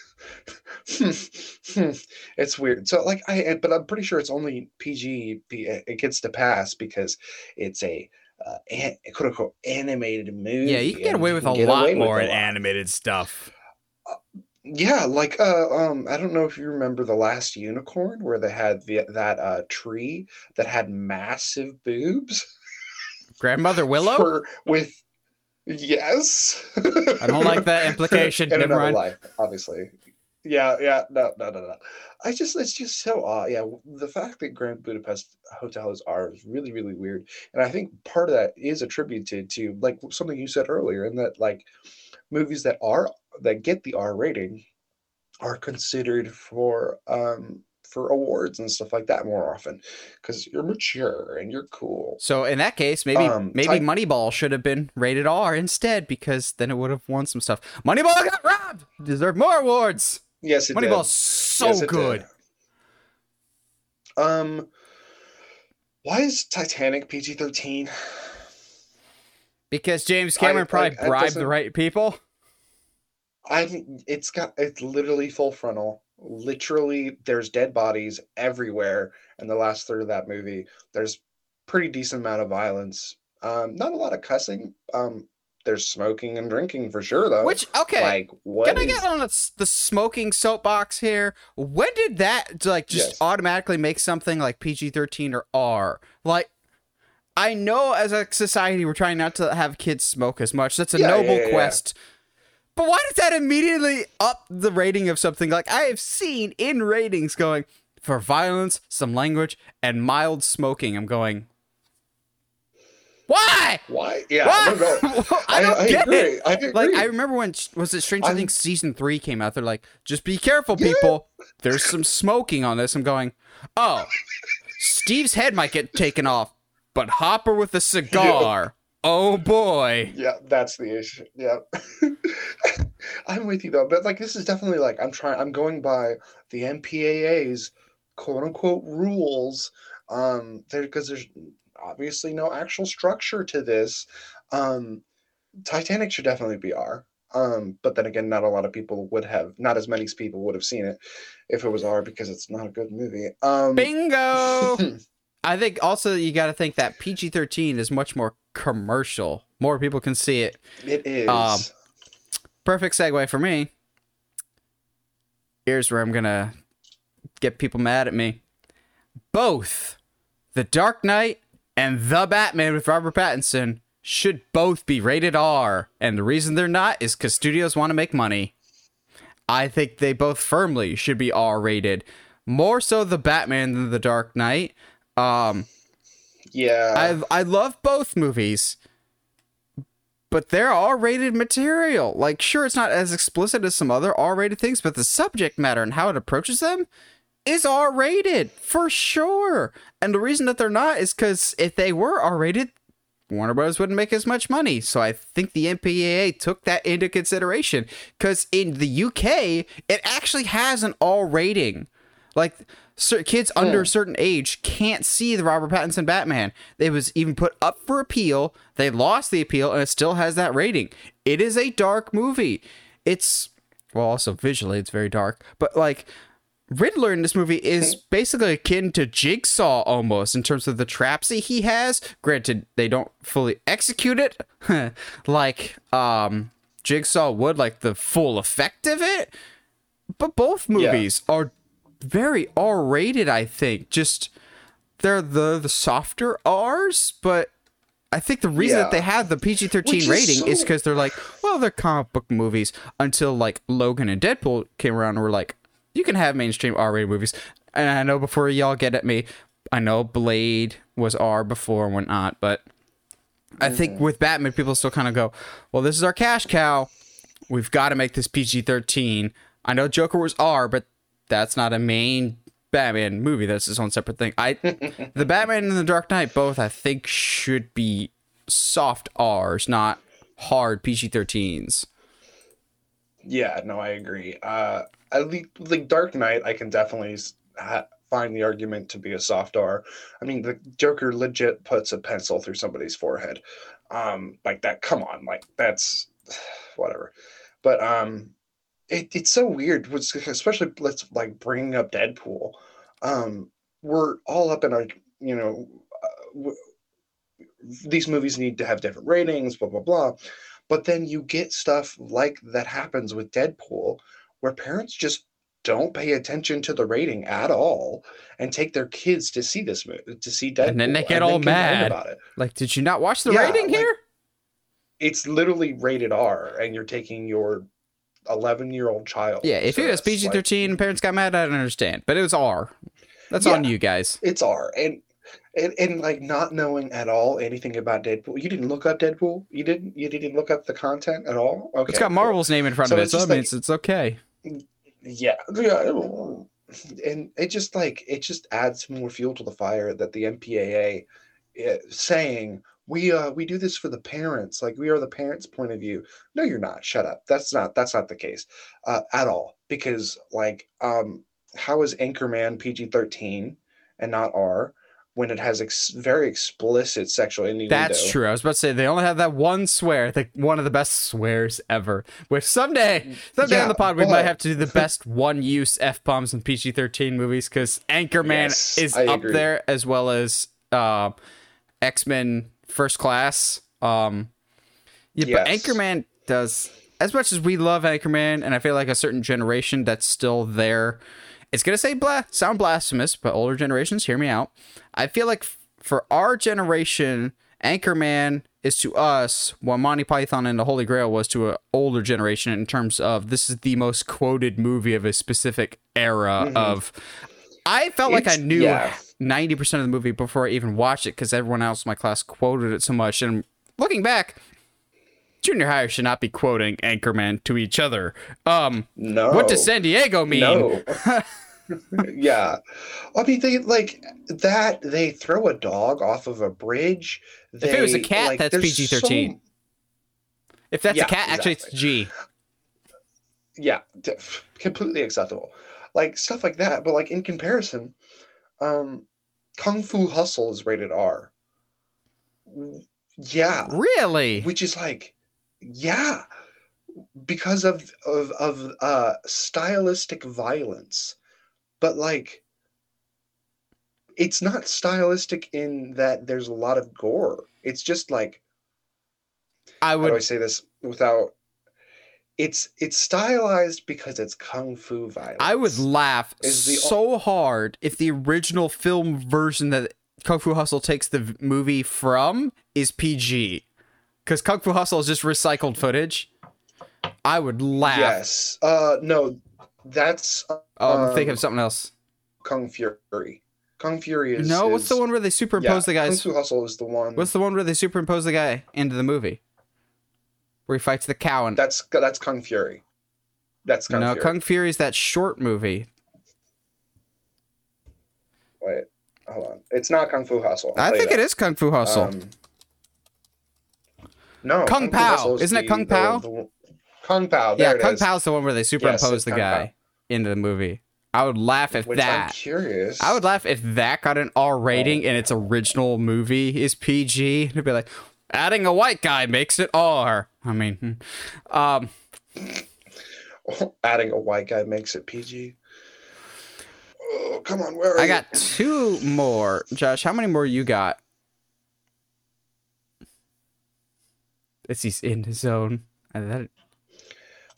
it's weird. So like, I but I'm pretty sure it's only PG. It gets to pass because it's a uh, an, quote unquote animated movie. Yeah, you can get away with a lot more in animated stuff. Yeah, like uh um I don't know if you remember the last unicorn where they had the that uh tree that had massive boobs Grandmother Willow. for with yes. I don't like that implication. In Never another mind. life, obviously. Yeah, yeah, no, no, no, no. I just it's just so odd. Yeah, the fact that Grand Budapest Hotel is R is really, really weird. And I think part of that is attributed to like something you said earlier, in that like movies that are that get the R rating are considered for um for awards and stuff like that more often because you're mature and you're cool. So in that case, maybe Um, maybe type- Moneyball should have been rated R instead because then it would have won some stuff. Moneyball got robbed. Deserved more awards. Yes, it did. Moneyball's so Yes, good. did. Um, why is Titanic PG thirteen? Because James Cameron I- probably it bribed the right people. I think it's got it's literally full frontal. Literally, there's dead bodies everywhere in the last third of that movie. There's pretty decent amount of violence. Um, not a lot of cussing. Um, there's smoking and drinking for sure though. Which okay, like what can I is- get on the, the smoking soapbox here? When did that like just Yes. automatically make something like PG thirteen or R? Like, I know as a society we're trying not to have kids smoke as much. That's a yeah, noble yeah, yeah. quest. But why does that immediately up the rating of something? Like I have seen in ratings going for violence, some language, and mild smoking. I'm going. Why? Why? Yeah, Why? no, no. I don't I, get agree. it. I agree. Like I remember when was it Stranger Things season three came out? They're like, just be careful, Yeah. people. There's some smoking on this. I'm going, oh, Steve's head might get taken off, but Hopper with a cigar. Oh boy. Yeah, that's the issue. Yeah. I'm with you though, but like this is definitely like I'm trying I'm going by the MPAA's quote unquote rules Um, there because there's obviously no actual structure to this. Um, Titanic should definitely be R. Um, but then again, not a lot of people would have, not as many people would have seen it if it was R because it's not a good movie. Um, Bingo. I think also you got to think that PG thirteen is much more commercial. More people can see it. it is. Um, Perfect segue for me. Here's where I'm gonna get people mad at me. Both The Dark Knight and The Batman with Robert Pattinson should both be rated R, and the reason they're not is because studios want to make money. I think they both firmly should be R rated. More so the Batman than the Dark Knight. Um, yeah. I I love both movies, but they're R-rated material. Like, sure, it's not as explicit as some other R-rated things, but the subject matter and how it approaches them is R-rated for sure. And the reason that they're not is because if they were R-rated, Warner Bros. wouldn't make as much money. So I think the MPAA took that into consideration. Because in the UK, it actually has an all rating. Like kids under a certain age can't see the Robert Pattinson Batman. It was even put up for appeal. They lost the appeal, and it still has that rating. It is a dark movie. It's well, also visually, it's very dark. But like Riddler in this movie is basically akin to Jigsaw almost in terms of the traps that he has. Granted, they don't fully execute it like um Jigsaw would, like the full effect of it. But both movies are very R rated, I think. Just they're the the softer R's, but I think the reason Yeah. that they have the PG Which thirteen is rating is because they're like, well, they're comic book movies. Until like Logan and Deadpool came around, and were like, you can have mainstream R rated movies. And I know before y'all get at me, I know Blade was R before and whatnot, but I Mm-hmm. think with Batman, people still kind of go, well, this is our cash cow. We've got to make this PG 13. I know Joker was R, but that's not a main Batman movie. That's its own separate thing. I, the Batman and the Dark Knight both, I think, should be soft R's, not hard PG 13s. Yeah, no, I agree. Uh, at least like Dark Knight, I can definitely ha- find the argument to be a soft R. I mean, the Joker legit puts a pencil through somebody's forehead, um, like that. Come on, like that's whatever. But um, it, it's so weird, especially let's like bringing up Deadpool. Um, we're all up in our, you know, uh, w- these movies need to have different ratings, blah blah blah. But then you get stuff like that happens with Deadpool, where parents just don't pay attention to the rating at all and take their kids to see this movie to see Deadpool, And then they get all mad. about it. Like, did you not watch the Yeah, rating like- here? It's literally rated R, and you're taking your 11 year old child. Yeah, if to it was. PG Like, 13 and parents got mad, I don't understand. But it was R. That's Yeah. on you guys. it's R, and, and and like not knowing at all anything about Deadpool. You didn't look up Deadpool. You didn't. You didn't look up the content at all. Okay, It's got cool. Marvel's name in front So of it, so that like- means it's okay. yeah, yeah, and it just like it just adds more fuel to the fire that the MPAA eh, saying we uh we do this for the parents, like we are the parents' point of view. No, you're not. Shut up. That's not that's not the case uh, at all. Because like um, how is Anchorman PG thirteen and not R when it has ex- very explicit sexual innuendo? That's true. I was about to say they only have that one swear, the, one of the best swears ever. Which someday, someday on the pod, we but- might have to do the best one-use f bombs in PG-13 movies because Anchorman Yes, is I up agree. there as well as uh, X-Men First Class. Um, yeah, but Yes. Anchorman does as much as we love Anchorman, and I feel like a certain generation that's still there. It's gonna say blah, sound blasphemous, but older generations hear me out. I feel like f- for our generation, Anchorman is to us what Monty Python and the Holy Grail was to an older generation in terms of this is the most quoted movie of a specific era of. I felt like I knew yeah. Ninety percent of the movie before I even watched it because everyone else in my class quoted it so much. And looking back, junior high should not be quoting Anchorman to each other. Um, No. what does San Diego mean? No. yeah. I mean, they like that. They throw a dog off of a bridge. If it was a cat, like, that's PG-13. so- If that's Yeah, a cat, actually it's. G. yeah, completely acceptable. Like stuff like that. But like in comparison, um, Kung Fu Hustle is rated R. Yeah, Really? which is like, yeah, because of of of uh stylistic violence, but like, it's not stylistic in that there's a lot of gore. It's just like I how do I would. say this without? It's it's stylized because it's kung fu violence. I would laugh Is so hard if the original film version that Kung Fu Hustle takes the movie from is PG, because Kung Fu Hustle is just recycled footage. I would laugh. Yes. Uh, no, that's Oh, I'm thinking um, of something else. Kung Fury. Kung Fury is No, what's the one where they Yeah, superimpose the guys? Kung Fu Hustle is the one. What's the one where they superimpose the guy into the movie? Where he fights the cow and That's that's Kung Fury. That's Kung no, Fury. Kung Fury is that short movie. Wait, hold on. It's not Kung Fu Hustle. I think it is Kung Fu Hustle. Um, no, Kung Fu Pao. Isn't it the- Kung the- Pao? the- Kung Pow. yeah, it Kung is. Pao's the one where they superimpose it's the Kung guy into the movie. I would laugh if Which I'm that. curious. I would laugh if that got an R rating and its original movie is PG. It'd be like, adding a white guy makes it R. I mean, hmm. um, Adding a white guy makes it PG. Oh, come on, where are I you? got two more. Josh, how many more you got? It's he's in his zone. Um,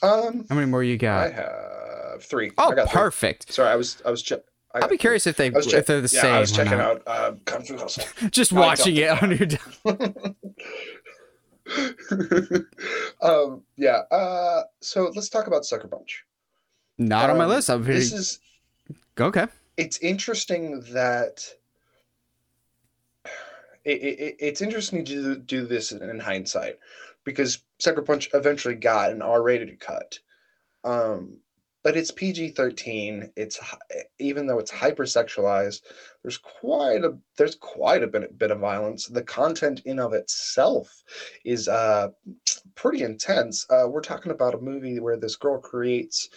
How many more you got? I have three. Oh, I got three. perfect. Sorry, I was I was che- I I'll be curious if they if check- they're the yeah, same. I was checking out uh, Kung Fu Hustle. Just watching it on your. um, yeah. Uh, so let's talk about Sucker Punch. Not on my Um, list. I'm This is okay. it's interesting that it, it, it's interesting to do, do this in hindsight because Sucker Punch eventually got an R-rated cut. Um, but it's PG-13. It's even though it's hypersexualized, there's quite a there's quite a bit, bit of violence. The content in of itself is uh pretty intense. Uh, we're talking about a movie where this girl creates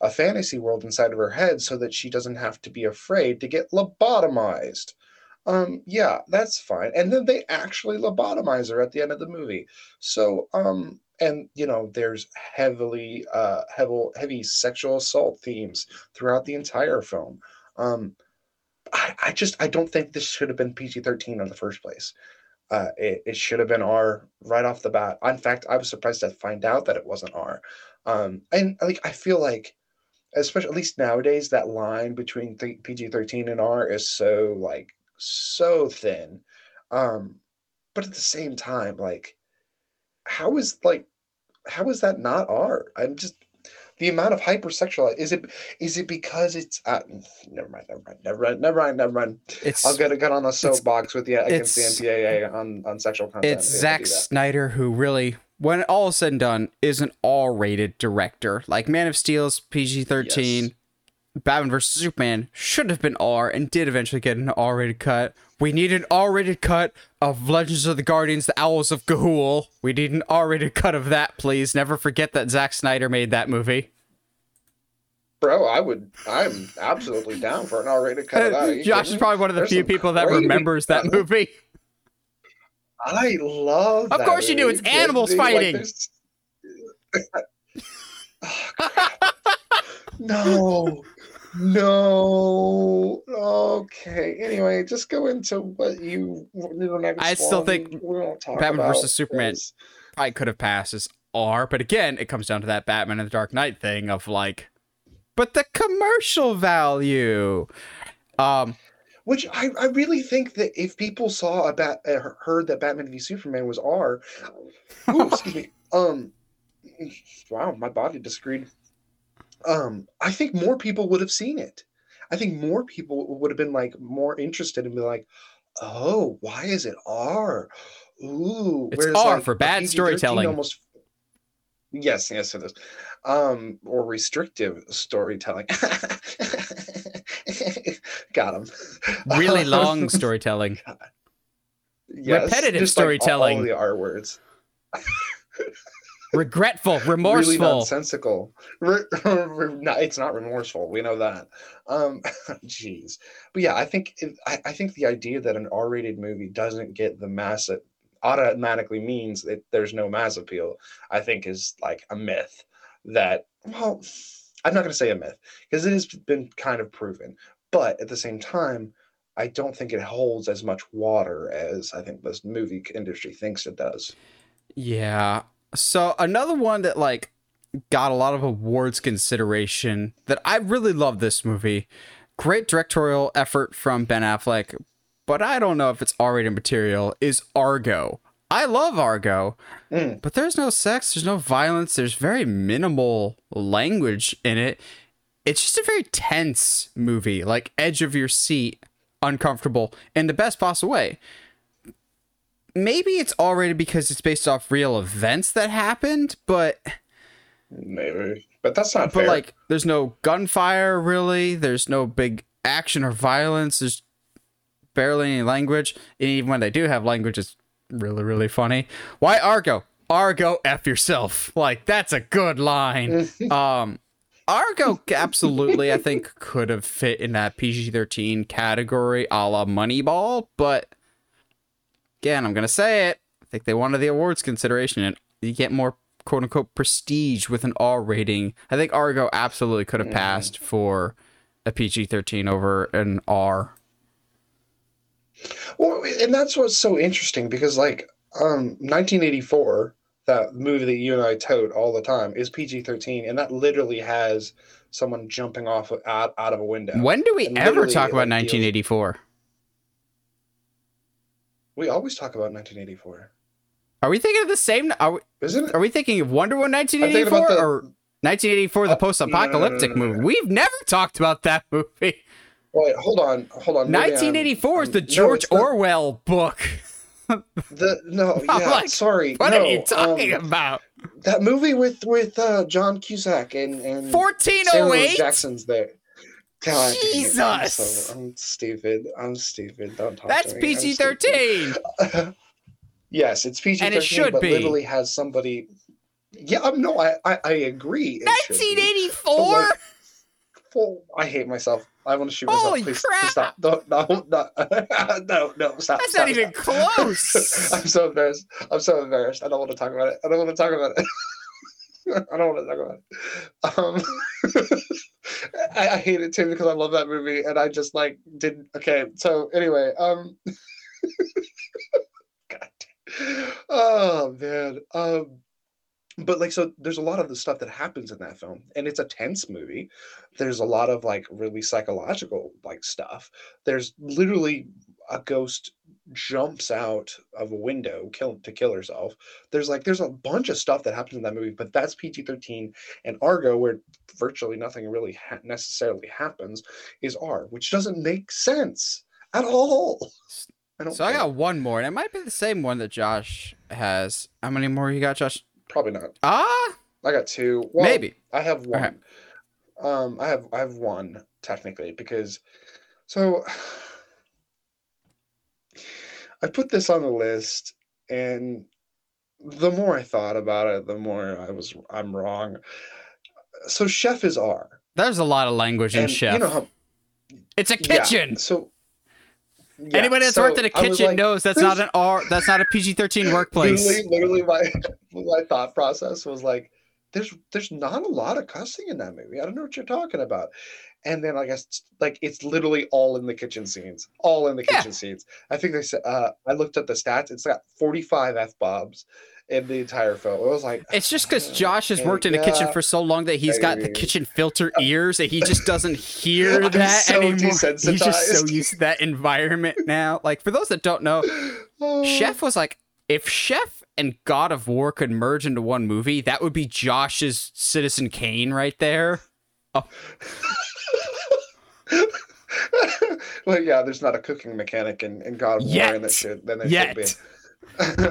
a fantasy world inside of her head so that she doesn't have to be afraid to get lobotomized. Um, yeah, that's fine. And then they actually lobotomize her at the end of the movie. So, um, and you know, there's heavily, uh, heavy, heavy sexual assault themes throughout the entire film. Um, I, I just, I don't think this should have been PG-13 in the first place. Uh, it, it should have been R right off the bat. In fact, I was surprised to find out that it wasn't R. Um, and like, I feel like especially at least nowadays that line between th- pg-13 and r is so like so thin um but at the same time like how is like how is that not art i'm just the amount of hypersexual is it is it because it's uh, never mind never mind never mind never mind never mind It's i'll get get on a soapbox with you against the mpaa on on sexual content it's Zack. Snyder who really, when all is said and done, is an R-rated director. Like Man of Steel's PG-13. Yes. Batman vs Superman should have been R and did eventually get an R-rated cut. We need an R-rated cut of Legends of the Guardians: The Owls of Ga'Hoole. We need an R-rated cut of that, please. Never forget that Zack Snyder made that movie. bro i would i'm absolutely down for an r-rated cut of uh, that. Josh is probably one of the There's few people that remembers that movie. I love. Of course you do, it's animals Like, fighting. Oh, no, no. Okay. Anyway, just go into what you. I still think we won't talk Batman about versus Superman this. Probably could have passed as R, but again, it comes down to that Batman and the Dark Knight thing of like, but the commercial value. Um, Which I, I really think that if people saw a bat, uh, heard that Batman v Superman was R, ooh, excuse me, um, wow, my body disagreed. Um, I think more people would have seen it. I think more people would have been like more interested and be like, oh, why is it R? Ooh, It's R like, for bad PG-13 storytelling. Almost, yes, yes, it is. Um, or restrictive storytelling. Got him. really long storytelling. Yes, Repetitive just, like, all- storytelling. All, the R words. Regretful, remorseful, really nonsensical. Re- no, it's not remorseful. We know that. Um, jeez, but yeah, I think it, I, I think the idea that an R-rated movie doesn't get the mass it automatically means that there's no mass appeal. I think is like a myth that. Well, I'm not going to say a myth because it has been kind of proven, but at the same time. I don't think it holds as much water as I think this movie industry thinks it does. Yeah. So another one that like got a lot of awards consideration that I really love this movie. Great directorial effort from Ben Affleck, but I don't know if it's R-rated material is Argo. I love Argo, Mm. but there's no sex, there's no violence, there's very minimal language in it. It's just a very tense movie, like edge of your seat, uncomfortable in the best possible way maybe it's already because it's based off real events that happened, but Maybe, but that's not but fair. like there's no gunfire really. There's no big action or violence. There's barely any language. And even when they do have language, it's really really funny. Why Argo? Argo f yourself. Like that's a good line. um Argo absolutely I think could have fit in that PG-13 category a la Moneyball, but again, I'm gonna say it. I think they wanted the awards consideration, and you get more quote unquote prestige with an R rating. I think Argo absolutely could have passed for a PG-13 over an R. Well, and that's what's so interesting because, like, um, 1984, that movie that you and I tote all the time, is PG 13, and that literally has someone jumping off out, out of a window. When do we And ever talk about like, deals- 1984? We always talk about 1984, Are we thinking of the same? Are we, isn't it? are we thinking of Wonder Woman 1984 the- or 1984, the Oh, post-apocalyptic no, no, no, movie? We've never talked about that movie. Wait, hold on, hold on. maybe I'm- 1984 is the George Orwell book. The no, yeah, like, sorry. What no, are you talking um, about? That movie with with uh, John Cusack and and Samuel L. 1408? Jackson's there. God, it, I'm, Jesus. so, I'm stupid. I'm stupid. Don't talk That's to me. I'm PG. 13. yes, it's PG thirteen. And it should but be. literally has somebody. Yeah, um, no, I I, I agree. be. 1984? like, Well, I hate myself. I want to shoot myself. Holy please, crap. please stop. No, no, no, no, no, stop. That's stop, not even stop. close. I'm so embarrassed. I'm so embarrassed. I don't want to talk about it. I don't want to talk about it. I don't want to talk about it. Um, I, I hate it too because I love that movie and I just like didn't. Okay, so anyway, um, God, oh man, um, but like so, there's a lot of the stuff that happens in that film, and it's a tense movie. There's a lot of like really psychological like stuff. There's literally a ghost jumps out of a window kill to kill herself. There's like there's a bunch of stuff that happens in that movie but that's pg-13 and argo where virtually nothing really ha- necessarily happens is r which doesn't make sense at all. I don't So I got one more, and it might be the same one that Josh has. How many more you got, Josh? probably not. Ah, i got two. Well, maybe. i have one. Um i have i have one technically because so i put this on the list and the more i thought about it the more i was i'm wrong so chef is r There's a lot of language in chef. you know how it's a yeah, kitchen. so yeah, Anybody that's so worked in a kitchen like, knows that's not an R. That's not a PG-13 workplace. Literally, literally my my thought process was like, there's there's not a lot of cussing in that movie. I don't know what you're talking about. And then I guess like it's literally all in the kitchen scenes, all in the Yeah. kitchen scenes. I think they said uh, I looked at the stats. It's got 45 f bombs in the entire film. It was like It's just because uh, Josh has worked in a kitchen for so long that he's got the kitchen filter ears that he just doesn't hear that so anymore. He's just so used to that environment now. Like for those that don't know, oh, Chef was like, if Chef and God of War could merge into one movie, that would be Josh's Citizen Kane right there. well, yeah, there's not a cooking mechanic in, in God of War, Yet. and that should then there Yet. should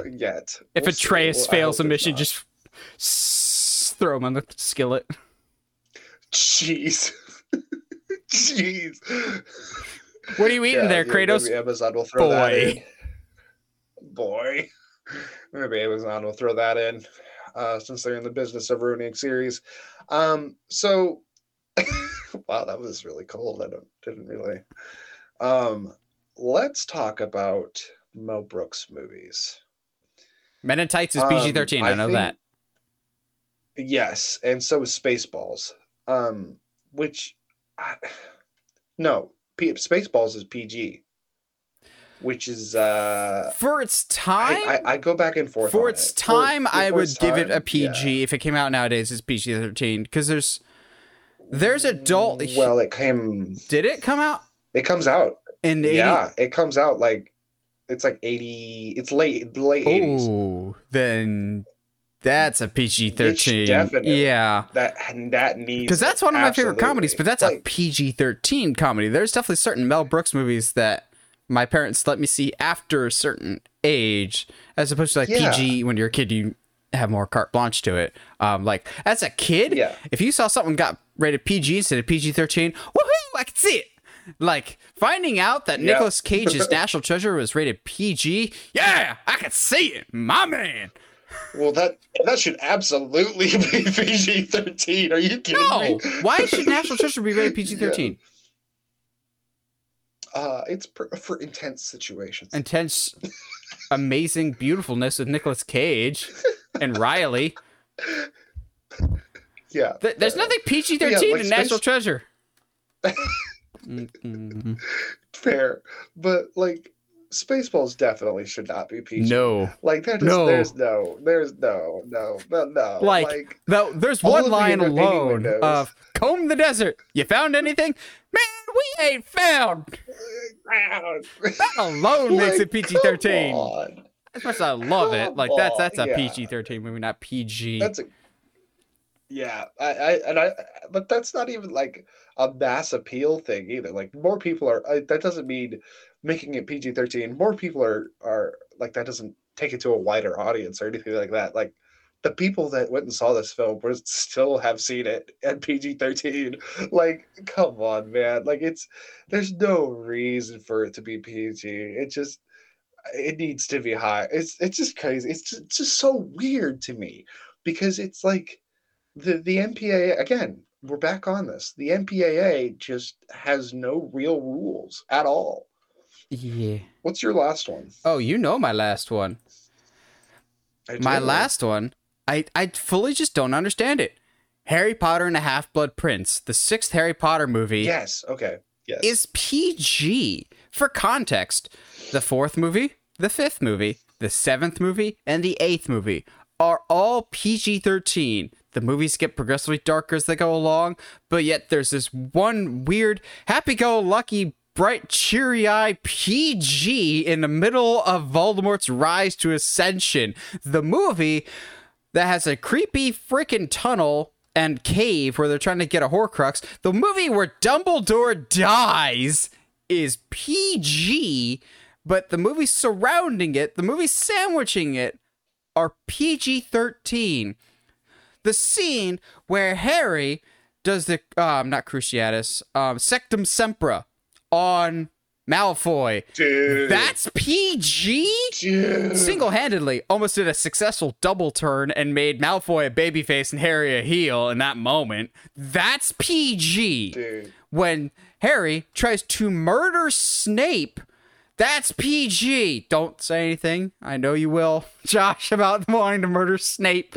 be. Yet. If We'll. Atreus Well, fails a mission, not. just s- throw him on the skillet. Jeez. Jeez. What are you eating Yeah, there, Kratos? Maybe Amazon will throw that Boy. in. Boy. Maybe Amazon will throw that in. uh, since they're in the business of ruining series. Um, so, wow, that was really cold. I don't, didn't really. Um, let's talk about Mel Brooks movies. Men in Tights is Um, PG thirteen. I, I know think- that. Yes, and so is Spaceballs. Um, which, I, no, P- Spaceballs is PG, which is uh, For its time, I, I, go back and forth. for its it. time, for I would give it a PG. If it came out nowadays, it's PG thirteen because there's there's adult. Mm, well, it came. did it come out It comes out. in the 80s? Yeah, it comes out like it's like eighty. It's late, late eighties. Oh, then that's a PG thirteen. Yeah. That that needs Because that's one of my favorite comedies, but that's a PG 13 comedy. There's definitely certain Mel Brooks movies that my parents let me see after a certain age, as opposed to like Yeah. PG when you're a kid, you have more carte blanche to it. Um, like as a kid, Yeah. if you saw something got rated PG instead of PG 13, woohoo, I could see it. Like finding out that Yeah. Nicolas Cage's National Treasure was rated PG, yeah, I could see it, my man. Well, that that should absolutely be PG thirteen. Are you kidding No, me? why should National Treasure be rated PG 13? Uh, it's for, for intense situations. intense, amazing beautifulness with Nicolas Cage and Riley. yeah, Th- There's nothing PG Yeah, thirteen like in National Treasure. Fair, but like Spaceballs definitely should not be PG. no, like there's No. there's no, there's no, no, no, no. like, no. There's one line alone windows. of "Comb the desert. You found anything? Man, we ain't found." That alone makes it PG thirteen. As much as I love it, like that's that's a yeah. PG thirteen movie, not PG. That's a yeah, I, I and I, but that's not even like a mass appeal thing either. Like more people are. I, that doesn't mean making it PG thirteen. More people are are like that doesn't take it to a wider audience or anything like that. Like the people that went and saw this film were still have seen it at PG thirteen. Like, come on, man. Like it's there's no reason for it to be PG. It just it needs to be high. It's it's just crazy. It's just, it's just so weird to me because it's like the the MPAA again. We're back on this. The MPAA just has no real rules at all. yeah. What's your last one? Oh, you know my last one. My last one, I I fully just don't understand it. Harry Potter and the Half Blood Prince, the sixth Harry Potter movie, Yes. Okay. Yes. is PG. For context, the fourth movie, the fifth movie, the seventh movie, and the eighth movie are all PG 13. The movies get progressively darker as they go along, but yet there's this one weird, happy go lucky, bright, cheery eye PG in the middle of Voldemort's rise to ascension. The movie that has a creepy freaking tunnel and cave where they're trying to get a Horcrux. The movie where Dumbledore dies is PG, but the movies surrounding it, the movies sandwiching it, are PG 13. The scene where Harry does the, um, not Cruciatus, um, Sectumsempra on Malfoy. dude. That's PG? dude. single-handedly almost did a successful double turn and made Malfoy a babyface and Harry a heel in that moment. That's PG. dude. When Harry tries to murder Snape, that's PG. Don't say anything. I know you will, Josh, about wanting to murder Snape.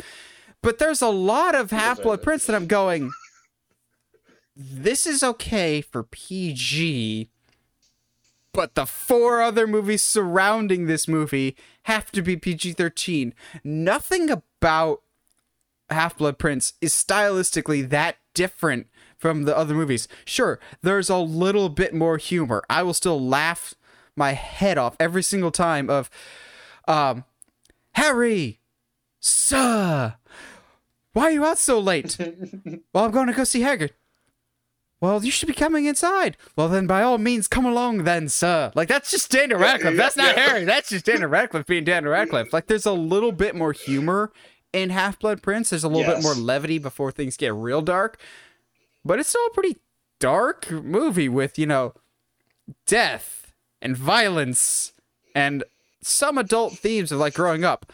But there's a lot of Half-Blood Prince that I'm going. This is okay for PG, but the four other movies surrounding this movie have to be PG 13. Nothing about Half Blood Prince is stylistically that different from the other movies. Sure, there's a little bit more humor. I will still laugh my head off every single time of um Harry, sir, why are you out so late? well, I'm going to go see Hagrid. Well, you should be coming inside. Well, then by all means, come along then, sir. Like, that's just Daniel Radcliffe. That's not yeah. Harry. That's just Daniel Radcliffe being Daniel Radcliffe. Like, there's a little bit more humor in Half Blood Prince. There's a little bit more levity before things get real dark. But it's still a pretty dark movie with, you know, death and violence and some adult themes of like growing up.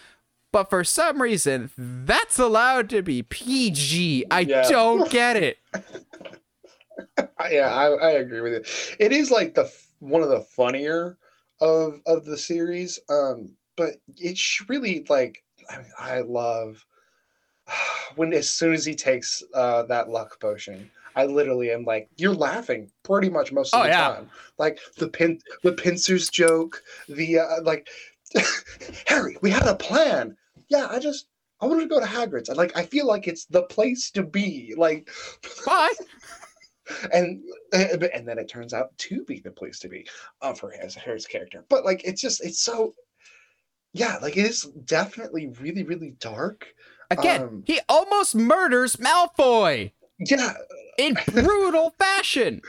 but for some reason that's allowed to be PG. I Yeah. don't get it. I- yeah, I, I agree with it. It is like the one of the funnier of of the series, um, but it's really like I, mean, I love when as soon as he takes uh, that luck potion. I literally am like, you're laughing pretty much most of Oh, the yeah. time. Like the pin, the pincers joke, the uh, like, Harry, we had a plan. Yeah, I just I wanted to go to Hagrid's. And like, I feel like it's the place to be. Like, Bye. and and and then it turns out to be the place to be uh, for his Harry's character. But like it's just it's so yeah, like it is definitely really really dark. Again, Um, he almost murders Malfoy Yeah, in brutal fashion.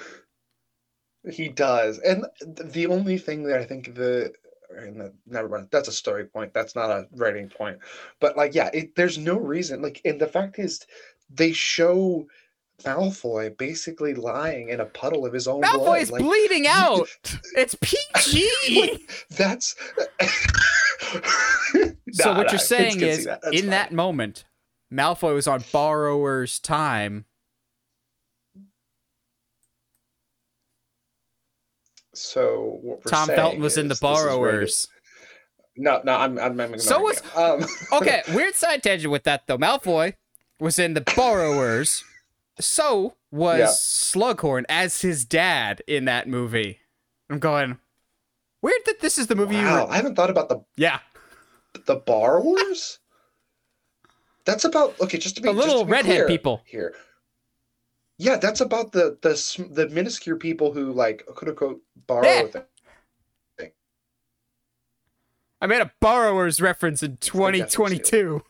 he does. And the only thing that I think the and the, never mind, that's a story point. That's not a writing point. But like yeah, it, there's no reason. Like and the fact is, they show. Malfoy basically lying in a puddle of his own blood. Malfoy is like, bleeding out. It's PG. That's so Nah, what nah, you're saying is, that. That's in that moment, Malfoy was on borrower's time. So what we're Tom Felton was in the is this is rated- borrowers. No, no, I'm I'm, I'm So was um, Okay, weird side tangent with that though. Malfoy was in the borrowers. So was Yeah. Slughorn as his dad in that movie. I'm going. Weird that this is the movie. wow, You I haven't thought about the yeah, the borrowers. That's about okay. Just to be the little be redhead people. here. Yeah, that's about the the the minuscule people who like quote unquote borrow Yeah. things. I made a borrowers reference in think that's what it's 2022.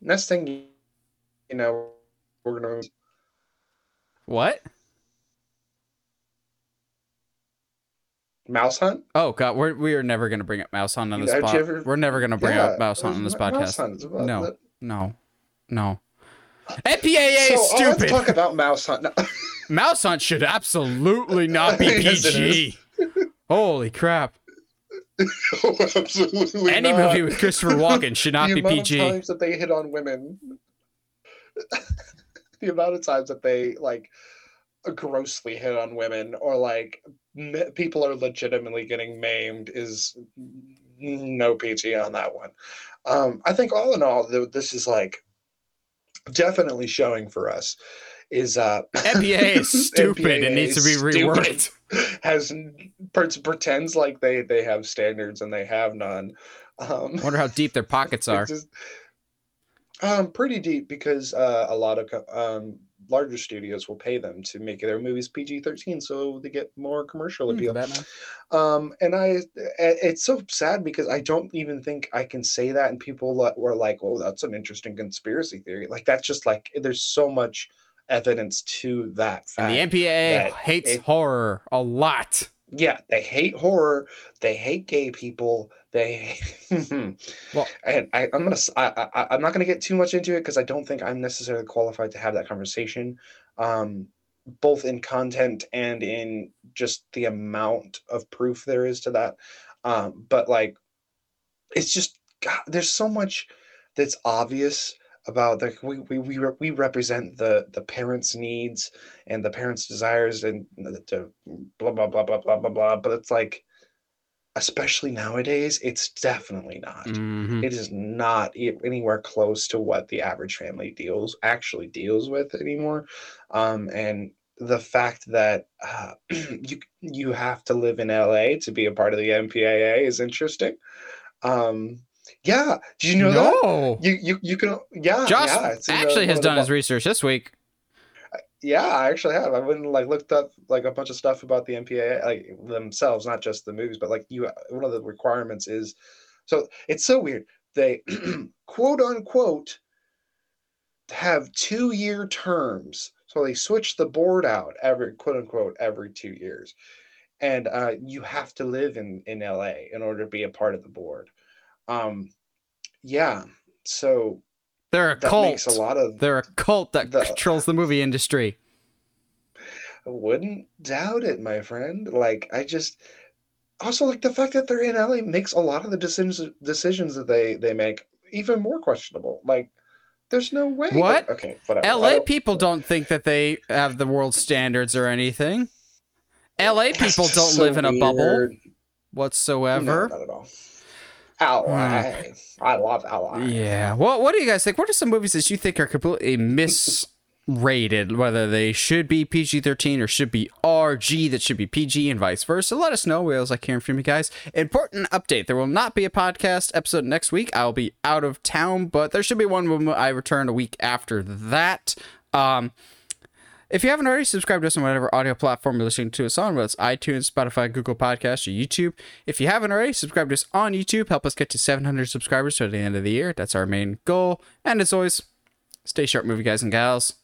Next thing you know, we're gonna What? mouse hunt. Oh god, we're we are never gonna bring up Mouse Hunt on You- this have you spot. ever- We're never gonna bring Yeah, up Mouse Hunt on this podcast. No. that. No, no. MPAA is So uh, let's talk about mouse hunt. No. Mouse Hunt should absolutely not be PG. Holy crap. Absolutely Any not. movie with Christopher Walken should not the be amount PG. Of times that they hit on women, the amount of times that they like grossly hit on women, or like m- people are legitimately getting maimed, is no PG on that one. Um, I think all in all, th- this is like definitely showing for us is uh MPAA is stupid. it needs to be stupid. reworked. has pre- pretends like they they have standards and they have none. Um, Wonder how deep their pockets are. Just- um, pretty deep because uh, a lot of um, larger studios will pay them to make their movies PG thirteen, so they get more commercial Hmm, appeal. Batman. Um, and I, it's so sad because I don't even think I can say that, and people were like, "Oh, that's an interesting conspiracy theory." Like that's just like there's so much evidence to that fact. And the MPAA hates it- horror a lot. yeah they hate horror they hate gay people they Well- and I, i'm gonna I'm not gonna get too much into it because i don't think i'm necessarily qualified to have that conversation um both in content and in just the amount of proof there is to that um but like it's just God, there's so much that's obvious about like we we we, re- we represent the the parents needs and the parents desires and the, the blah blah blah blah blah blah blah but it's like especially nowadays it's definitely not. Mhm. it is not anywhere close to what the average family deals actually deals with anymore. Um and the fact that uh, you you have to live in LA to be a part of the MPAA is interesting. Um yeah did you know that no. you you you can yeah Josh yeah, in the- actually has of the done his research this week. yeah, I actually have. I went and like looked up like a bunch of stuff about the MPA like themselves, not just the movies, but like you. One of the requirements is, so it's so weird. They quote unquote have two year terms, so they switch the board out every quote unquote every two years, and uh, you have to live in in LA in order to be a part of the board. Um, yeah, so They're a that cult. makes a lot of They're a cult that The- controls the movie industry. wouldn't doubt it, my friend. Like I just also like the fact that they're in LA makes a lot of the decisions decisions that they they make even more questionable. Like there's no way. What? Okay, whatever. LA don't- people don't think that they have the world standards or anything. LA people don't so live in a bubble whatsoever. No, not at all. LA. I love LA. Yeah. Well, what do you guys think? What are some movies that you think are completely misrated? Whether they should be PG 13 or should be RG that should be PG and vice versa? Let us know. We always like hearing from you guys. Important update there will not be a podcast episode next week. I'll be out of town, but there should be one when I return a week after that. Um, if you haven't already, subscribe to us on whatever audio platform you're listening to us on, whether it's iTunes, Spotify, Google Podcasts, or YouTube. If you haven't already, subscribe to us on YouTube. Help us get to 700 subscribers to the end of the year. That's our main goal. And as always, stay sharp, movie guys and gals.